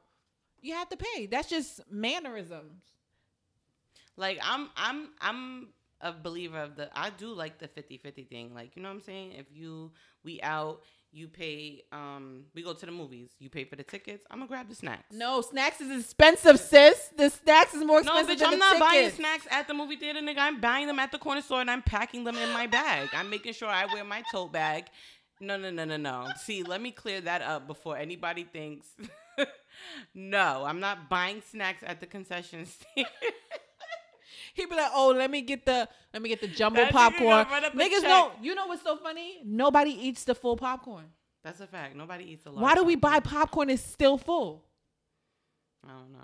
[SPEAKER 2] you have to pay. That's just mannerisms.
[SPEAKER 1] Like I'm I'm I'm a believer of the I do like the 50-50 thing. Like, you know what I'm saying? If you we out, you pay um we go to the movies, you pay for the tickets, I'm gonna grab the snacks.
[SPEAKER 2] No, snacks is expensive, sis. The snacks is more expensive.
[SPEAKER 1] No, bitch,
[SPEAKER 2] than
[SPEAKER 1] I'm
[SPEAKER 2] the
[SPEAKER 1] not buying snacks at the movie theater, nigga. I'm buying them at the corner store and I'm packing them in my bag. I'm making sure I wear my tote bag. No, no, no, no, no. See, let me clear that up before anybody thinks. no, I'm not buying snacks at the concession stand.
[SPEAKER 2] He be like, "Oh, let me get the let me get the jumbo
[SPEAKER 1] That
[SPEAKER 2] popcorn."
[SPEAKER 1] gonna run up a
[SPEAKER 2] Niggas know. You know what's so funny? Nobody eats the full popcorn.
[SPEAKER 1] That's a fact. Nobody eats a lot.
[SPEAKER 2] Why do we buy
[SPEAKER 1] popcorn.
[SPEAKER 2] It's still full.
[SPEAKER 1] I don't know.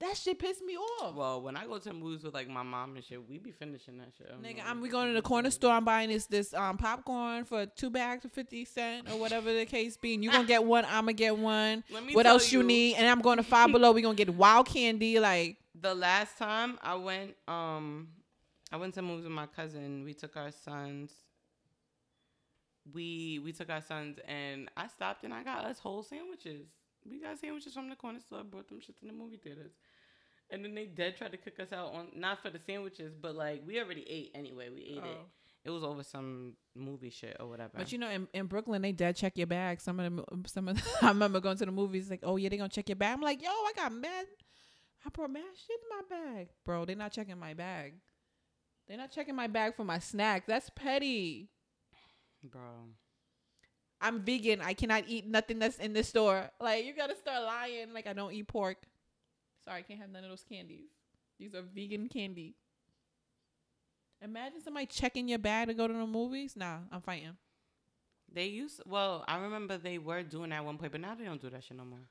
[SPEAKER 2] That shit pissed me off.
[SPEAKER 1] Well, when I go to the movies with like my mom and shit, we be finishing that shit.
[SPEAKER 2] Nigga. I'm we going to the corner store. I'm buying this this um popcorn for two bags for fifty cent or whatever the case be. And you gonna get one. I'm gonna get one.
[SPEAKER 1] Let me
[SPEAKER 2] What else you
[SPEAKER 1] you.
[SPEAKER 2] need? And I'm going to Five Below. We gonna get wild candy. Like
[SPEAKER 1] The last time I went, um, I went to movies with my cousin. We took our sons. We we took our sons and I stopped and I got us whole sandwiches. We got sandwiches from the corner store. Brought them shit to the movie theaters. And then they dead tried to kick us out on not for the sandwiches, but like we already ate anyway. We ate it.
[SPEAKER 2] Oh.
[SPEAKER 1] It was over some movie shit or whatever.
[SPEAKER 2] But you know, in, in Brooklyn, they dead check your bag. Some of them, some of I remember going to the movies like, oh yeah, they gonna check your bag. I'm like, yo, I got mad, I brought mad shit in my bag, bro. they're not checking my bag. They're not checking my bag for my snack. That's petty.
[SPEAKER 1] bro.
[SPEAKER 2] I'm vegan. I cannot eat nothing that's in the store. Like you gotta start lying. Like I don't eat pork. Sorry, I can't have none of those candies. These are vegan candy. Imagine somebody checking your bag to go to the movies. Nah, I'm fighting.
[SPEAKER 1] They used well, I remember they were doing that at one point, but now they don't do that shit no more.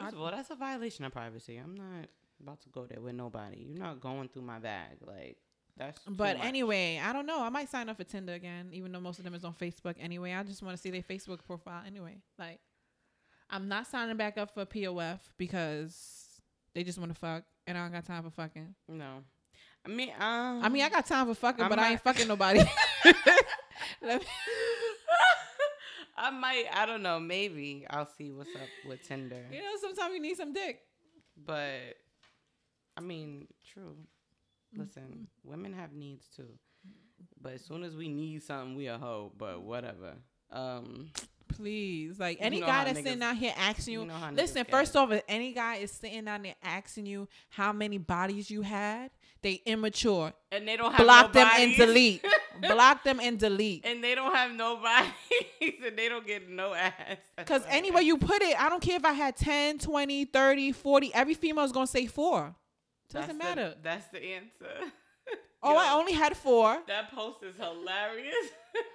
[SPEAKER 1] First of all, that's a violation of privacy. I'm not about to go there with nobody. You're not going through my bag. Like that's
[SPEAKER 2] But anyway, I don't know. I might sign up for Tinder again, even though most of them is on Facebook anyway. I just want to see their Facebook profile anyway. Like, I'm not signing back up for POF because they just want to fuck, and I don't got time for fucking.
[SPEAKER 1] No. I mean, um
[SPEAKER 2] I mean, I got time for fucking,
[SPEAKER 1] I'm
[SPEAKER 2] but I ain't fucking nobody.
[SPEAKER 1] I might I don't know, maybe I'll see what's up with Tinder.
[SPEAKER 2] you know, sometimes you need some dick.
[SPEAKER 1] But I mean, true.
[SPEAKER 2] Mm-hmm.
[SPEAKER 1] Listen, women have needs too. But as soon as we need something, we a hoe. But whatever. Um,
[SPEAKER 2] Please, like
[SPEAKER 1] You
[SPEAKER 2] any
[SPEAKER 1] know
[SPEAKER 2] guy that's
[SPEAKER 1] niggas-
[SPEAKER 2] sitting out here asking you.
[SPEAKER 1] you know
[SPEAKER 2] listen, first off, any guy is sitting down there asking you how many bodies you had, they immature.
[SPEAKER 1] and they don't have
[SPEAKER 2] Block them and delete. Block them and delete.
[SPEAKER 1] and they don't have no bodies, and they don't get no ass.
[SPEAKER 2] Because anywhere you put it, I don't care if I had 10, 20, 30, 40. Every female is going to say four.
[SPEAKER 1] That's
[SPEAKER 2] Doesn't
[SPEAKER 1] the-
[SPEAKER 2] matter.
[SPEAKER 1] that's the answer.
[SPEAKER 2] Oh, I only had four.
[SPEAKER 1] That post is hilarious.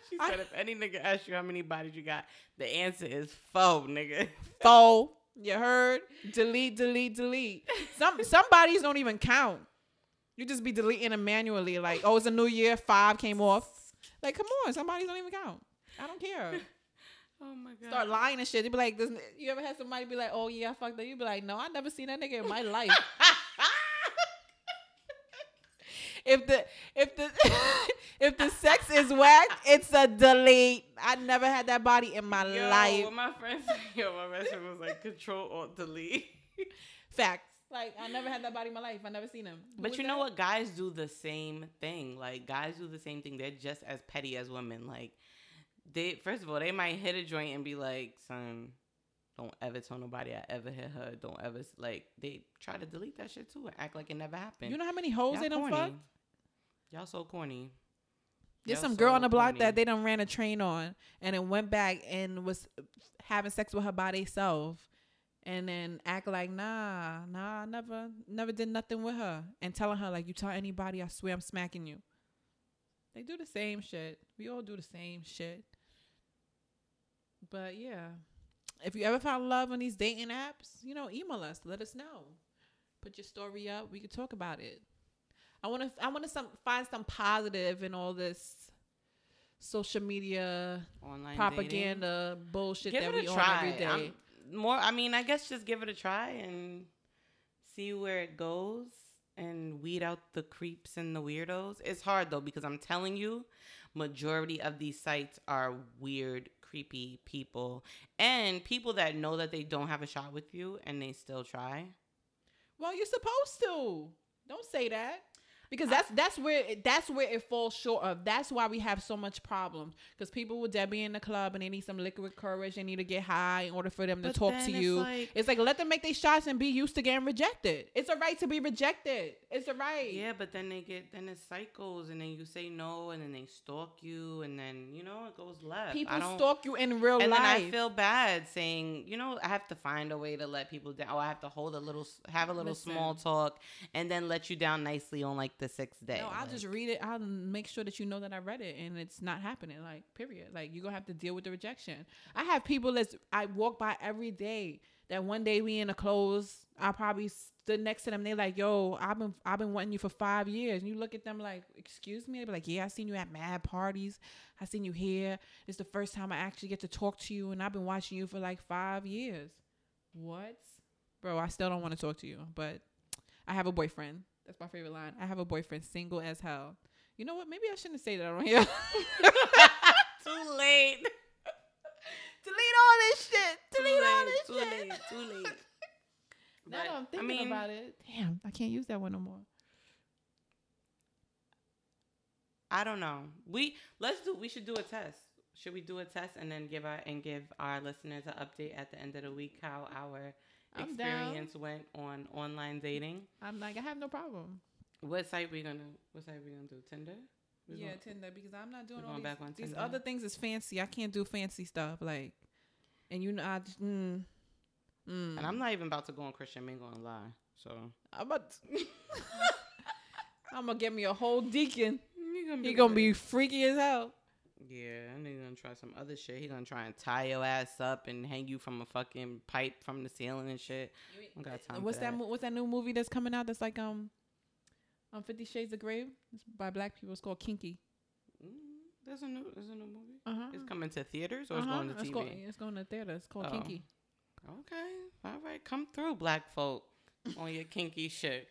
[SPEAKER 1] she
[SPEAKER 2] I-
[SPEAKER 1] said, if any nigga asks you how many bodies you got, the answer is four, nigga.
[SPEAKER 2] Four. You heard? Delete, delete, delete. Some some bodies don't even count. You just be deleting them manually. Like, oh, it's a new year. Five came off. Like, come on. Some bodies don't even count. I don't care.
[SPEAKER 1] Oh my god.
[SPEAKER 2] Start lying and shit. They be like, this, you ever had somebody be like, oh, yeah, I fucked up? You be like, no, I never seen that nigga in my life. if the if the if the sex is whack, it's a delete. I never had that body in my
[SPEAKER 1] Yo,
[SPEAKER 2] life.
[SPEAKER 1] When my friend said, yo, my best friend was like, control alt delete.
[SPEAKER 2] Facts. Like I never had that body in my life. I never seen him. Who
[SPEAKER 1] But you know
[SPEAKER 2] that?
[SPEAKER 1] what? Guys do the same thing. Like guys do the same thing. They're just as petty as women. Like they first of all, they might hit a joint and be like, son, don't ever tell nobody I ever hit her. Don't ever like they try to delete that shit too and act like it never happened.
[SPEAKER 2] You know how many hoes
[SPEAKER 1] Y'all
[SPEAKER 2] they don't fuck?
[SPEAKER 1] Y'all so corny.
[SPEAKER 2] There's
[SPEAKER 1] Y'all
[SPEAKER 2] some girl on the block
[SPEAKER 1] corny.
[SPEAKER 2] that they done ran a train on and it went back and was having sex with her by themselves and then act like nah, nah, I never never did nothing with her and telling her like you tell anybody I swear I'm smacking you. They do the same shit. We all do the same shit. But yeah. If you ever found love on these dating apps, you know, email us. Let us know. Put your story up. We could talk about it. I want to. I want to some find some positive in all this social media
[SPEAKER 1] Online dating.
[SPEAKER 2] propaganda bullshit
[SPEAKER 1] Give
[SPEAKER 2] that we on every day.
[SPEAKER 1] I'm- more. I mean, I guess just give it a try and see where it goes and weed out the creeps and the weirdos. It's hard though because I'm telling you, majority of these sites are weird, creepy people and people that know that they don't have a shot with you and they still try.
[SPEAKER 2] Well, you're supposed to. Don't say that. Because that's that's where it, that's where it falls short of. That's why we have so much problems. Because people will dead be in the club and they need some liquid courage. They need to get high in order for them to talk to
[SPEAKER 1] it's
[SPEAKER 2] you.
[SPEAKER 1] like-
[SPEAKER 2] it's like let them make their shots and be used to getting rejected. It's a right to be rejected. It's a right.
[SPEAKER 1] Yeah, but then they get then it's cycles and then you say no and then they stalk you and then you know it goes left.
[SPEAKER 2] People stalk you in real
[SPEAKER 1] and
[SPEAKER 2] life.
[SPEAKER 1] And then I feel bad saying, you know, I have to find a way to let people down. Or I have to hold a little, have a little
[SPEAKER 2] Listen.
[SPEAKER 1] small talk, and then let you down nicely on like the sixth day.
[SPEAKER 2] No, I'll
[SPEAKER 1] Like,
[SPEAKER 2] just read it. I'll make sure that you know that I read it and it's not happening. Like, period. Like, you're going to have to deal with the rejection. I have people that I walk by every day that one day we in the clothes. I probably stood next to them. They're like, yo, I've been I've been wanting you for five years. And you look at them like, excuse me. They be like, yeah, I seen you at mad parties. I seen you here. It's the first time I actually get to talk to you, and I've been watching you for like five years. What, bro? I still don't want to talk to you, but I have a boyfriend. That's my favorite line. I have a boyfriend, single as hell. You know what? Maybe I shouldn't say that on here.
[SPEAKER 1] too late.
[SPEAKER 2] Delete all this shit.
[SPEAKER 1] Too
[SPEAKER 2] Delete all
[SPEAKER 1] late.
[SPEAKER 2] this
[SPEAKER 1] Too
[SPEAKER 2] shit.
[SPEAKER 1] Too late. Too late.
[SPEAKER 2] Now that I'm
[SPEAKER 1] I
[SPEAKER 2] thinking
[SPEAKER 1] mean,
[SPEAKER 2] about it. Damn, I can't use that one no more.
[SPEAKER 1] I don't know. We let's do. We should do a test. Should we do a test and then give our and give our listeners an update at the end of the week how our
[SPEAKER 2] I'm down.
[SPEAKER 1] experience went on online dating?
[SPEAKER 2] I'm like, I have no problem.
[SPEAKER 1] What site we gonna? What site we gonna do? Tinder. We
[SPEAKER 2] yeah,
[SPEAKER 1] gonna-
[SPEAKER 2] Tinder because I'm not doing all
[SPEAKER 1] going
[SPEAKER 2] these,
[SPEAKER 1] back on
[SPEAKER 2] these other things is fancy. I can't do fancy stuff like, and you know, I just, mm, mm.
[SPEAKER 1] And I'm not even about to go on Christian Mingle and lie. So
[SPEAKER 2] I'm about. I'm gonna get me a whole deacon.
[SPEAKER 1] he gonna
[SPEAKER 2] He gonna be freaky as hell.
[SPEAKER 1] Yeah, and he's gonna try some other shit. He's gonna try and tie your ass up and hang you from a fucking pipe from the ceiling and shit. I got time
[SPEAKER 2] What's that?
[SPEAKER 1] that.
[SPEAKER 2] What's that new movie that's coming out? That's like um, um, Fifty Shades of Grey. It's by black people. It's called Kinky.
[SPEAKER 1] Mm, there's a new, there's a new movie.
[SPEAKER 2] Uh huh.
[SPEAKER 1] It's coming to theaters or it's
[SPEAKER 2] uh-huh.
[SPEAKER 1] going to
[SPEAKER 2] It's,
[SPEAKER 1] TV.
[SPEAKER 2] go- it's going to theater. It's called
[SPEAKER 1] Oh.
[SPEAKER 2] Kinky.
[SPEAKER 1] Okay, all right, come through, black folk, on your kinky shit.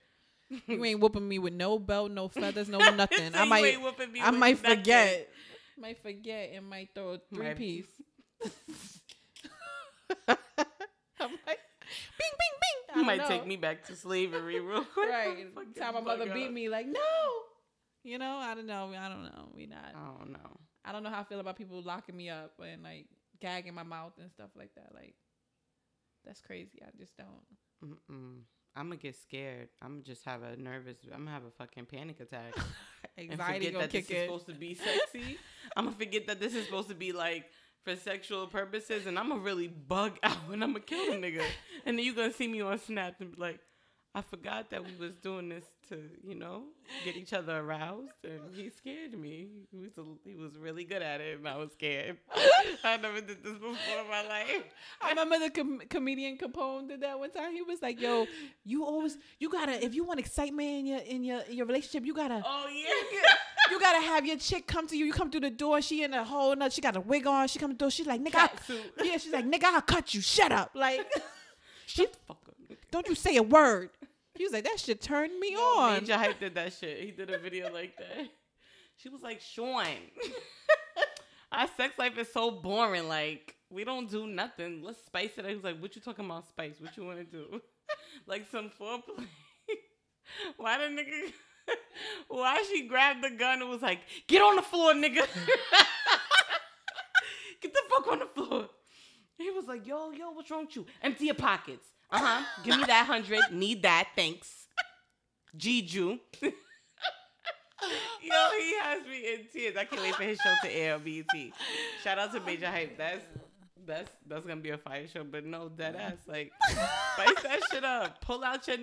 [SPEAKER 2] You ain't whooping me with no belt, no feathers, no nothing. I might, I might
[SPEAKER 1] nothing.
[SPEAKER 2] forget. Might forget and might throw a three
[SPEAKER 1] Might-
[SPEAKER 2] piece. I might, bing, bing, bing.
[SPEAKER 1] You might
[SPEAKER 2] know.
[SPEAKER 1] take me back to slavery real quick.
[SPEAKER 2] right. Time my mother beat me, like no. You know, I don't know. I don't know. We not.
[SPEAKER 1] I don't know.
[SPEAKER 2] I don't know how I feel about people locking me up and like gagging my mouth and stuff like that. Like, that's crazy. I just don't.
[SPEAKER 1] Mm-mm. I'm gonna get scared. I'm gonna just have a nervous. I'm gonna have a fucking panic attack. And
[SPEAKER 2] Anxiety
[SPEAKER 1] forget that
[SPEAKER 2] kick
[SPEAKER 1] this is supposed to be sexy. I'm gonna forget that this is supposed to be like for sexual purposes, and I'm gonna really bug out and I'm gonna kill a nigga. And then you gonna see me on Snap and be like, I forgot that we was doing this to, you know, get each other aroused, and he scared me. He was a, he was really good at it, and I was scared. I never did this before in my life.
[SPEAKER 2] I remember the com- comedian Capone did that one time. He was like, "Yo, you always you gotta if you want excitement in your in your in your relationship, you gotta
[SPEAKER 1] Oh yeah.
[SPEAKER 2] you gotta have your chick come to you. You come through the door, she in a whole nother, she got a wig on. She come to the door, she's like, nigga, I- yeah, she's like, nigga, I'll cut you. Shut up, like,
[SPEAKER 1] the fuck up.
[SPEAKER 2] don't you say a word. He was like, that shit turned me on.
[SPEAKER 1] Major Hype did that shit. He did a video like that. She was like, Sean, our sex life is so boring. Like, we don't do nothing. Let's spice it up. He was like, what you talking about spice? What you want to do? like some foreplay. Why the nigga... Why she grabbed the gun and was like, get on the floor, nigga. get the fuck on the floor. He was like, yo, yo, what's wrong with you? Empty your pockets. Uh huh. Give me that hundred. Need that. Thanks. Jeju. Yo, he has me in tears. I can't wait for his show to air on BET. Shout out to Major Hype. That's that's that's gonna be a fire show, but no dead ass. Like spice that shit up. Pull out your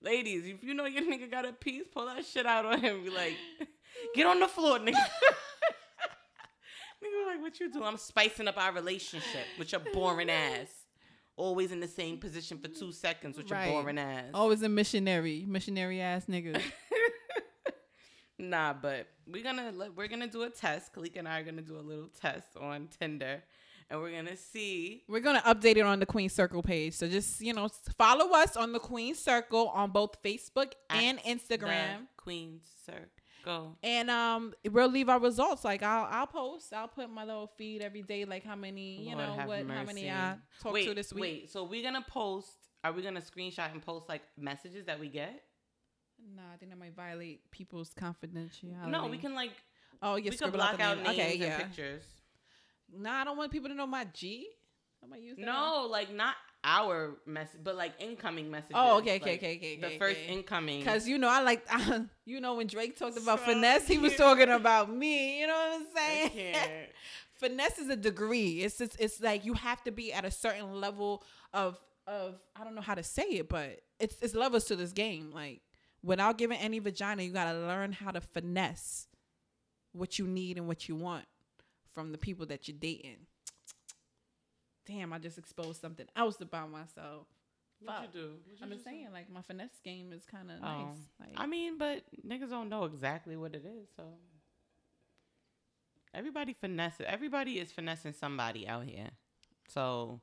[SPEAKER 1] ladies. If you know your nigga got a piece, pull that shit out on him. Be like, get on the floor, nigga. nigga, like, what you do? I'm spicing up our relationship with your boring ass. Always in the same position for two seconds with your boring ass.
[SPEAKER 2] Always a missionary, missionary ass niggas.
[SPEAKER 1] Nah, but we're gonna we're gonna do a test. Kalika and I are gonna do a little test on Tinder, and we're gonna see.
[SPEAKER 2] We're gonna update it on the Queen Circle page. So just you know, follow us on the Queen Circle on both Facebook and Instagram.
[SPEAKER 1] the Queen's Circle.
[SPEAKER 2] And um, we'll leave our results. Like I'll I'll post. I'll put my little feed every day. Like how many you
[SPEAKER 1] Lord
[SPEAKER 2] know what how many. I talked
[SPEAKER 1] wait,
[SPEAKER 2] to this week.
[SPEAKER 1] Wait, so we're gonna post. Are we gonna screenshot and post like messages that we get?
[SPEAKER 2] Nah, I think that might violate people's confidentiality.
[SPEAKER 1] No, we can like
[SPEAKER 2] Oh, yeah,
[SPEAKER 1] we can block out
[SPEAKER 2] name.
[SPEAKER 1] names
[SPEAKER 2] Okay,
[SPEAKER 1] and
[SPEAKER 2] yeah.
[SPEAKER 1] pictures.
[SPEAKER 2] Nah, I don't want people to know my G. I might use that.
[SPEAKER 1] No, like not our message, but like incoming messages.
[SPEAKER 2] Oh, okay, okay,
[SPEAKER 1] like,
[SPEAKER 2] okay, okay,
[SPEAKER 1] The
[SPEAKER 2] okay,
[SPEAKER 1] first
[SPEAKER 2] okay.
[SPEAKER 1] incoming.
[SPEAKER 2] Cause you know I like you know when Drake talked about
[SPEAKER 1] So
[SPEAKER 2] finesse, he was talking about me. You know what I'm saying? finesse is a degree. It's just, it's like you have to be at a certain level of of I don't know how to say it, but it's it's levels to this game. Like without giving any vagina, you gotta learn how to finesse what you need and what you want from the people that you're dating. Damn, I just exposed something else about myself.
[SPEAKER 1] What'd you do? What'd you
[SPEAKER 2] I'm
[SPEAKER 1] do
[SPEAKER 2] just
[SPEAKER 1] say?
[SPEAKER 2] saying, like my finesse game is kind of
[SPEAKER 1] Oh.
[SPEAKER 2] nice. Like,
[SPEAKER 1] I mean, but niggas don't know exactly what it is, so everybody finesse. Everybody is finessing somebody out here, so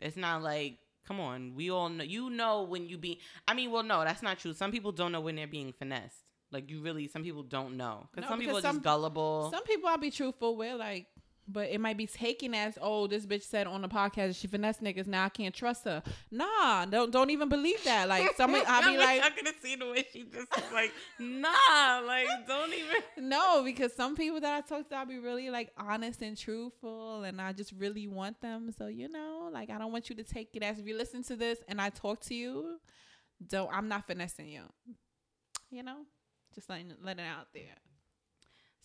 [SPEAKER 1] it's not like. Come on, we all know. You know when you be. I mean, well, no, that's not true. Some people don't know when they're being finessed. Like you really, some people don't know because
[SPEAKER 2] No,
[SPEAKER 1] some people are
[SPEAKER 2] some-
[SPEAKER 1] just gullible.
[SPEAKER 2] Some people I'll be truthful with, like, but it might be taken as, oh, this bitch said on the podcast she finesse niggas. Now I can't trust her. Nah, don't don't even believe that. Like, somebody I'll be like,
[SPEAKER 1] I could have seen the way she just was like, nah, like don't even.
[SPEAKER 2] no, because some people that I talk to, I'll be really like honest and truthful, and I just really want them. So you know, like, I don't want you to take it as if you listen to this and I talk to you. Don't I'm not finessing you. You know, just letting letting it out there.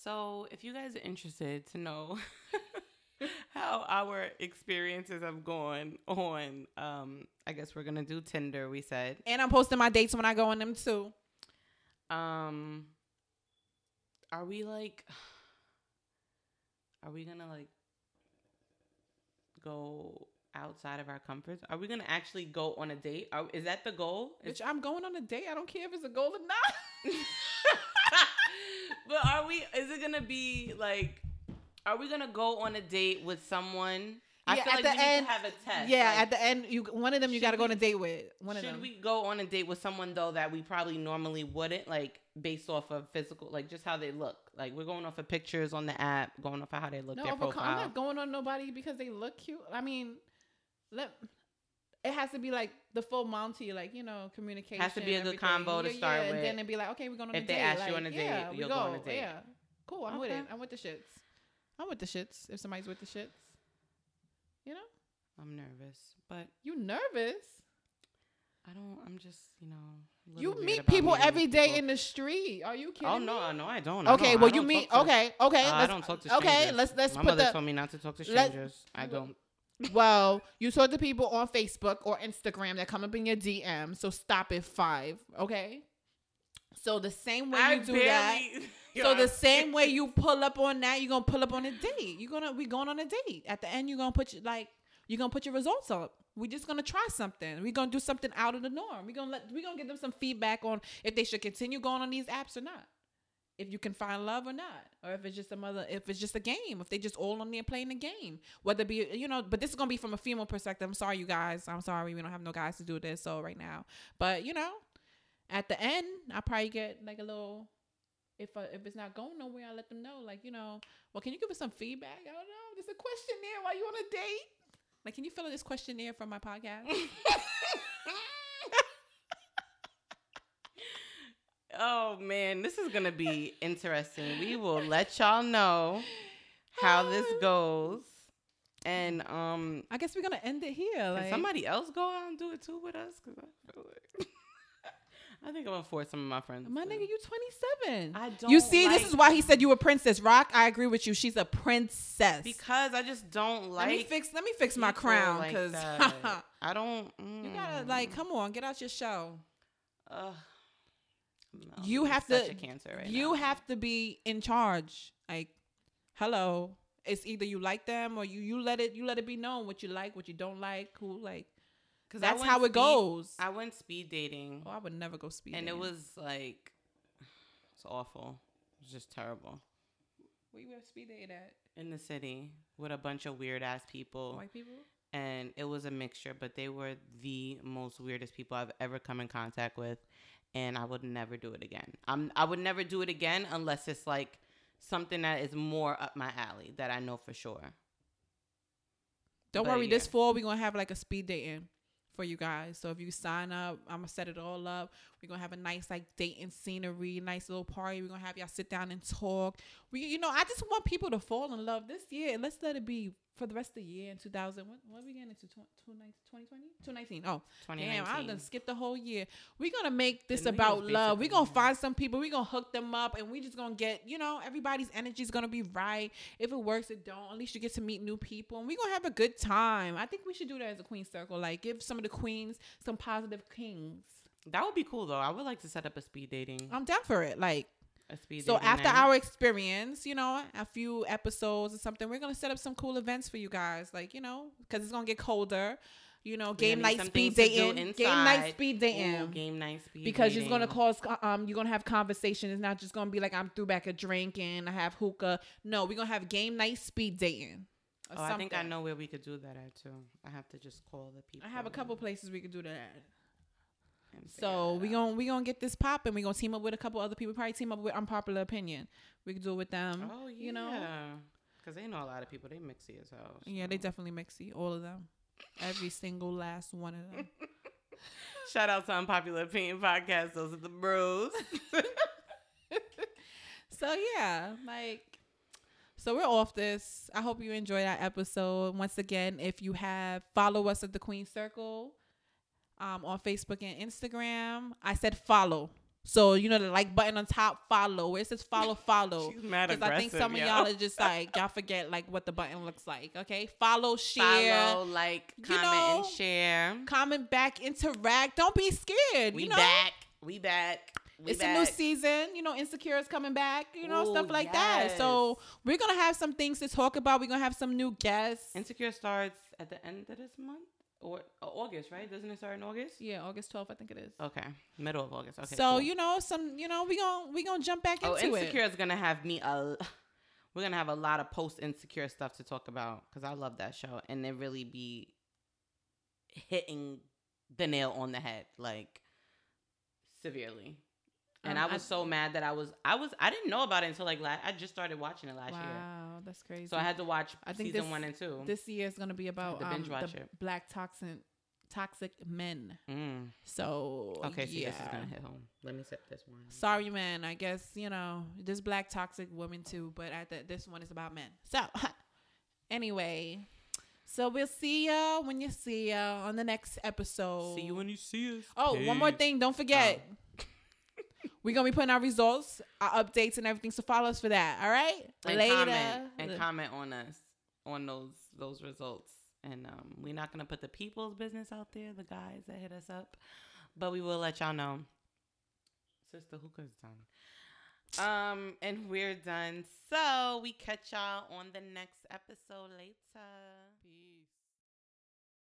[SPEAKER 1] So, if you guys are interested to know how our experiences have gone on, um, I guess we're gonna do Tinder. We said,
[SPEAKER 2] And I'm posting my dates when I go on them too.
[SPEAKER 1] um, are we like, are we gonna like go outside of our comforts? Are we gonna actually go on a date? Are, is that the goal? Is-
[SPEAKER 2] Bitch, I'm going on a date. I don't care if it's a goal or not.
[SPEAKER 1] but are we? Is it gonna be like? Are we gonna go on a date with someone? I
[SPEAKER 2] Yeah,
[SPEAKER 1] feel
[SPEAKER 2] at
[SPEAKER 1] like
[SPEAKER 2] the
[SPEAKER 1] we need
[SPEAKER 2] end-
[SPEAKER 1] to have a test.
[SPEAKER 2] Yeah,
[SPEAKER 1] like,
[SPEAKER 2] at the end, you one of them you got to go on a date with. One of
[SPEAKER 1] should
[SPEAKER 2] them.
[SPEAKER 1] we go on a date with someone though that we probably normally wouldn't, like based off of physical, like just how they look? Like we're going off of pictures on the app, going off of how they look,
[SPEAKER 2] no,
[SPEAKER 1] their
[SPEAKER 2] of a co-
[SPEAKER 1] profile.
[SPEAKER 2] I'm not going on nobody because they look cute. I mean, let it has to be like the full Monty, like you know, communication.
[SPEAKER 1] Has to be a good combo to
[SPEAKER 2] Yeah,
[SPEAKER 1] start
[SPEAKER 2] yeah, And
[SPEAKER 1] with.
[SPEAKER 2] then it'd be like, okay, we're going on
[SPEAKER 1] If
[SPEAKER 2] a date.
[SPEAKER 1] If they ask you
[SPEAKER 2] like,
[SPEAKER 1] on a date,
[SPEAKER 2] yeah,
[SPEAKER 1] you'll go on a date.
[SPEAKER 2] Yeah, cool. I'm with it. I'm with the shits. I'm with the shits. If somebody's with the shits, you know,
[SPEAKER 1] I'm nervous, but
[SPEAKER 2] you nervous.
[SPEAKER 1] I don't. I'm just, you know.
[SPEAKER 2] You meet people every day
[SPEAKER 1] people.
[SPEAKER 2] in the street. Are you kidding
[SPEAKER 1] Oh
[SPEAKER 2] me?
[SPEAKER 1] no, no, I don't. I
[SPEAKER 2] Okay,
[SPEAKER 1] don't-
[SPEAKER 2] well you
[SPEAKER 1] don't
[SPEAKER 2] meet.
[SPEAKER 1] to-
[SPEAKER 2] Okay, okay.
[SPEAKER 1] Uh, I don't talk to strangers.
[SPEAKER 2] Okay, let's let's
[SPEAKER 1] My
[SPEAKER 2] put
[SPEAKER 1] mother
[SPEAKER 2] the
[SPEAKER 1] told me not to talk to
[SPEAKER 2] let-
[SPEAKER 1] strangers. I don't.
[SPEAKER 2] Well, you talk to people on Facebook or Instagram that come up in your DM. So stop at five, okay? So the same way
[SPEAKER 1] I
[SPEAKER 2] you do that.
[SPEAKER 1] barely-
[SPEAKER 2] So
[SPEAKER 1] Yo,
[SPEAKER 2] the same way you pull up on that, you're gonna pull up on a date. You're gonna we going on a date. At the end, you're gonna put your like you're gonna put your results up. We're just gonna try something. We're gonna do something out of the norm. We're gonna let we're gonna give them some feedback on if they should continue going on these apps or not. If you can find love or not, or if it's just a mother, if it's just a game, if they just all on there playing the game, whether it be you know. But this is gonna be from a female perspective. I'm sorry, you guys. I'm sorry we don't have no guys to do this so right now. But you know, at the end, I probably get like a little. If uh, if it's not going nowhere, I let them know. Like you know, well, can you give us some feedback? I don't know. There's a questionnaire while you on a date. Like, can you fill out this questionnaire from my podcast?
[SPEAKER 1] Oh man, this is gonna be interesting. We will let y'all know how this goes, and um,
[SPEAKER 2] I guess we're gonna end it here.
[SPEAKER 1] can
[SPEAKER 2] Like
[SPEAKER 1] somebody else go out and do it too with us? Cause I feel like I think I'm gonna force some of my friends.
[SPEAKER 2] my nigga, you 27.
[SPEAKER 1] I don't.
[SPEAKER 2] You see, this is why he said you were princess. Rock, I agree with you. She's a princess.
[SPEAKER 1] because I just don't like.
[SPEAKER 2] let me fix. Let me fix my crown because
[SPEAKER 1] that. I don't.
[SPEAKER 2] you gotta
[SPEAKER 1] mm.
[SPEAKER 2] like, come on, get out your show.
[SPEAKER 1] Ugh. No,
[SPEAKER 2] You have
[SPEAKER 1] such
[SPEAKER 2] to-
[SPEAKER 1] A cancer right
[SPEAKER 2] you
[SPEAKER 1] now.
[SPEAKER 2] have to be in charge. Like, hello. It's either you like them or you you let it you let it be known what you like, what you don't like, who like.
[SPEAKER 1] Cause
[SPEAKER 2] That's how it
[SPEAKER 1] speed-
[SPEAKER 2] goes.
[SPEAKER 1] I went speed dating,
[SPEAKER 2] oh, I would never go speed. Dating.
[SPEAKER 1] And it was like, it's awful. It's just terrible.
[SPEAKER 2] Where you have speed dating at?
[SPEAKER 1] in the city with a bunch of weird ass people.
[SPEAKER 2] White people.
[SPEAKER 1] and it was a mixture, but they were the most weirdest people I've ever come in contact with, and I would never do it again. I'm I would never do it again unless it's like something that is more up my alley that I know for sure.
[SPEAKER 2] Don't
[SPEAKER 1] But
[SPEAKER 2] worry, this fall we're gonna have like a speed dating for you guys. So if you sign up, I'm gonna set it all up. We're gonna have a nice like dating scenery, nice little party. We're gonna have y'all sit down and talk. We, you know, I just want people to fall in love this year. Let's let it be for the rest of the year in 2000. What, what are we getting into? 2020? 2019? Oh, Damn, I
[SPEAKER 1] 2019.
[SPEAKER 2] done skipped the whole year. We're gonna make this about love. We're gonna find some people. We're gonna hook them up, and we just gonna get you know everybody's energy is gonna be right. If it works, it don't. At least you get to meet new people, and we're gonna have a good time. I think we should do that as a queen circle. Like give some of the queens some positive kings.
[SPEAKER 1] That would be cool though. I would like to set up a speed dating.
[SPEAKER 2] I'm down for it. Like
[SPEAKER 1] a speed
[SPEAKER 2] so after
[SPEAKER 1] night.
[SPEAKER 2] our experience, you know, a few episodes or something, we're gonna set up some cool events for you guys. Like you know, because it's gonna get colder. You know, game night speed
[SPEAKER 1] things to do
[SPEAKER 2] dating, game night speed
[SPEAKER 1] Ooh,
[SPEAKER 2] dating.
[SPEAKER 1] game night speed
[SPEAKER 2] because you're gonna cause um you're gonna have conversation. It's not just gonna be like I'm through back a drink and I have hookah. No, we're gonna have game night speed dating.
[SPEAKER 1] Oh, I think I know where we could do that at too. I have to just call the people.
[SPEAKER 2] I have a couple places we could do that. at. So we gonna we gonna get this popping. We gonna team up with a couple other people. Probably team up with Unpopular Opinion. We could do it with them.
[SPEAKER 1] Oh yeah.
[SPEAKER 2] you know.
[SPEAKER 1] Because they know a lot of people. They mixy as hell.
[SPEAKER 2] Yeah, they definitely mixy. All of them. Every single last one of them.
[SPEAKER 1] Shout out to Unpopular Opinion Podcast. Those are the bros.
[SPEAKER 2] So yeah, like so we're off this. I hope you enjoyed that episode. Once again, if you have follow us at the Queen Circle um on Facebook and Instagram. I said follow. So you know the like button on top, follow. Where it says follow, follow.
[SPEAKER 1] She's mad
[SPEAKER 2] Because I think some of
[SPEAKER 1] yo.
[SPEAKER 2] y'all are just like y'all forget like what the button looks like. Okay, follow, share,
[SPEAKER 1] Follow, like,
[SPEAKER 2] You
[SPEAKER 1] comment,
[SPEAKER 2] know,
[SPEAKER 1] and share.
[SPEAKER 2] comment back, interact. Don't be scared.
[SPEAKER 1] We
[SPEAKER 2] you know,
[SPEAKER 1] back. We back. We
[SPEAKER 2] it's
[SPEAKER 1] back.
[SPEAKER 2] a new season. You know, Insecure is coming back. You know,
[SPEAKER 1] Ooh,
[SPEAKER 2] stuff like that. So we're gonna have some things to talk about. We're gonna have some new guests.
[SPEAKER 1] Insecure starts at the end of this month or uh, August, right? Doesn't it start in August?
[SPEAKER 2] yeah, August twelfth, I think it is.
[SPEAKER 1] Okay, middle of August. Okay.
[SPEAKER 2] so
[SPEAKER 1] cool.
[SPEAKER 2] you know, some you know, we gonna we gonna jump back into it.
[SPEAKER 1] oh,
[SPEAKER 2] into
[SPEAKER 1] Insecure
[SPEAKER 2] it.
[SPEAKER 1] is gonna have me a. We're gonna have a lot of post Insecure stuff to talk about because I love that show and it really be hitting the nail on the head like severely. And
[SPEAKER 2] Um,
[SPEAKER 1] I was
[SPEAKER 2] I-
[SPEAKER 1] so mad that I was I was I didn't know about it until like last, I just started watching it last year.
[SPEAKER 2] Wow, that's crazy.
[SPEAKER 1] So I had to watch
[SPEAKER 2] I think
[SPEAKER 1] season
[SPEAKER 2] this-
[SPEAKER 1] one and two.
[SPEAKER 2] this year is gonna be about
[SPEAKER 1] to
[SPEAKER 2] um,
[SPEAKER 1] binge watch
[SPEAKER 2] the
[SPEAKER 1] it.
[SPEAKER 2] black toxic toxic men.
[SPEAKER 1] mm.
[SPEAKER 2] So
[SPEAKER 1] Okay, so
[SPEAKER 2] yeah.
[SPEAKER 1] this is gonna hit home. Let me set this one.
[SPEAKER 2] Sorry, man. I guess you know this black toxic woman too, but at the, this one is about men. So anyway, so we'll see ya when you see ya on the next episode.
[SPEAKER 1] See you when you see us.
[SPEAKER 2] Oh, one more thing. Don't forget. We're gonna be putting our results, our updates, and everything. So follow us for that. All right.
[SPEAKER 1] and comment and comment on us on those those results. And um, we're not gonna put the people's business out there, the guys that hit us up, but we will let y'all know. Sister Hookah's done. Um, and we're done. So we catch y'all on the next episode later.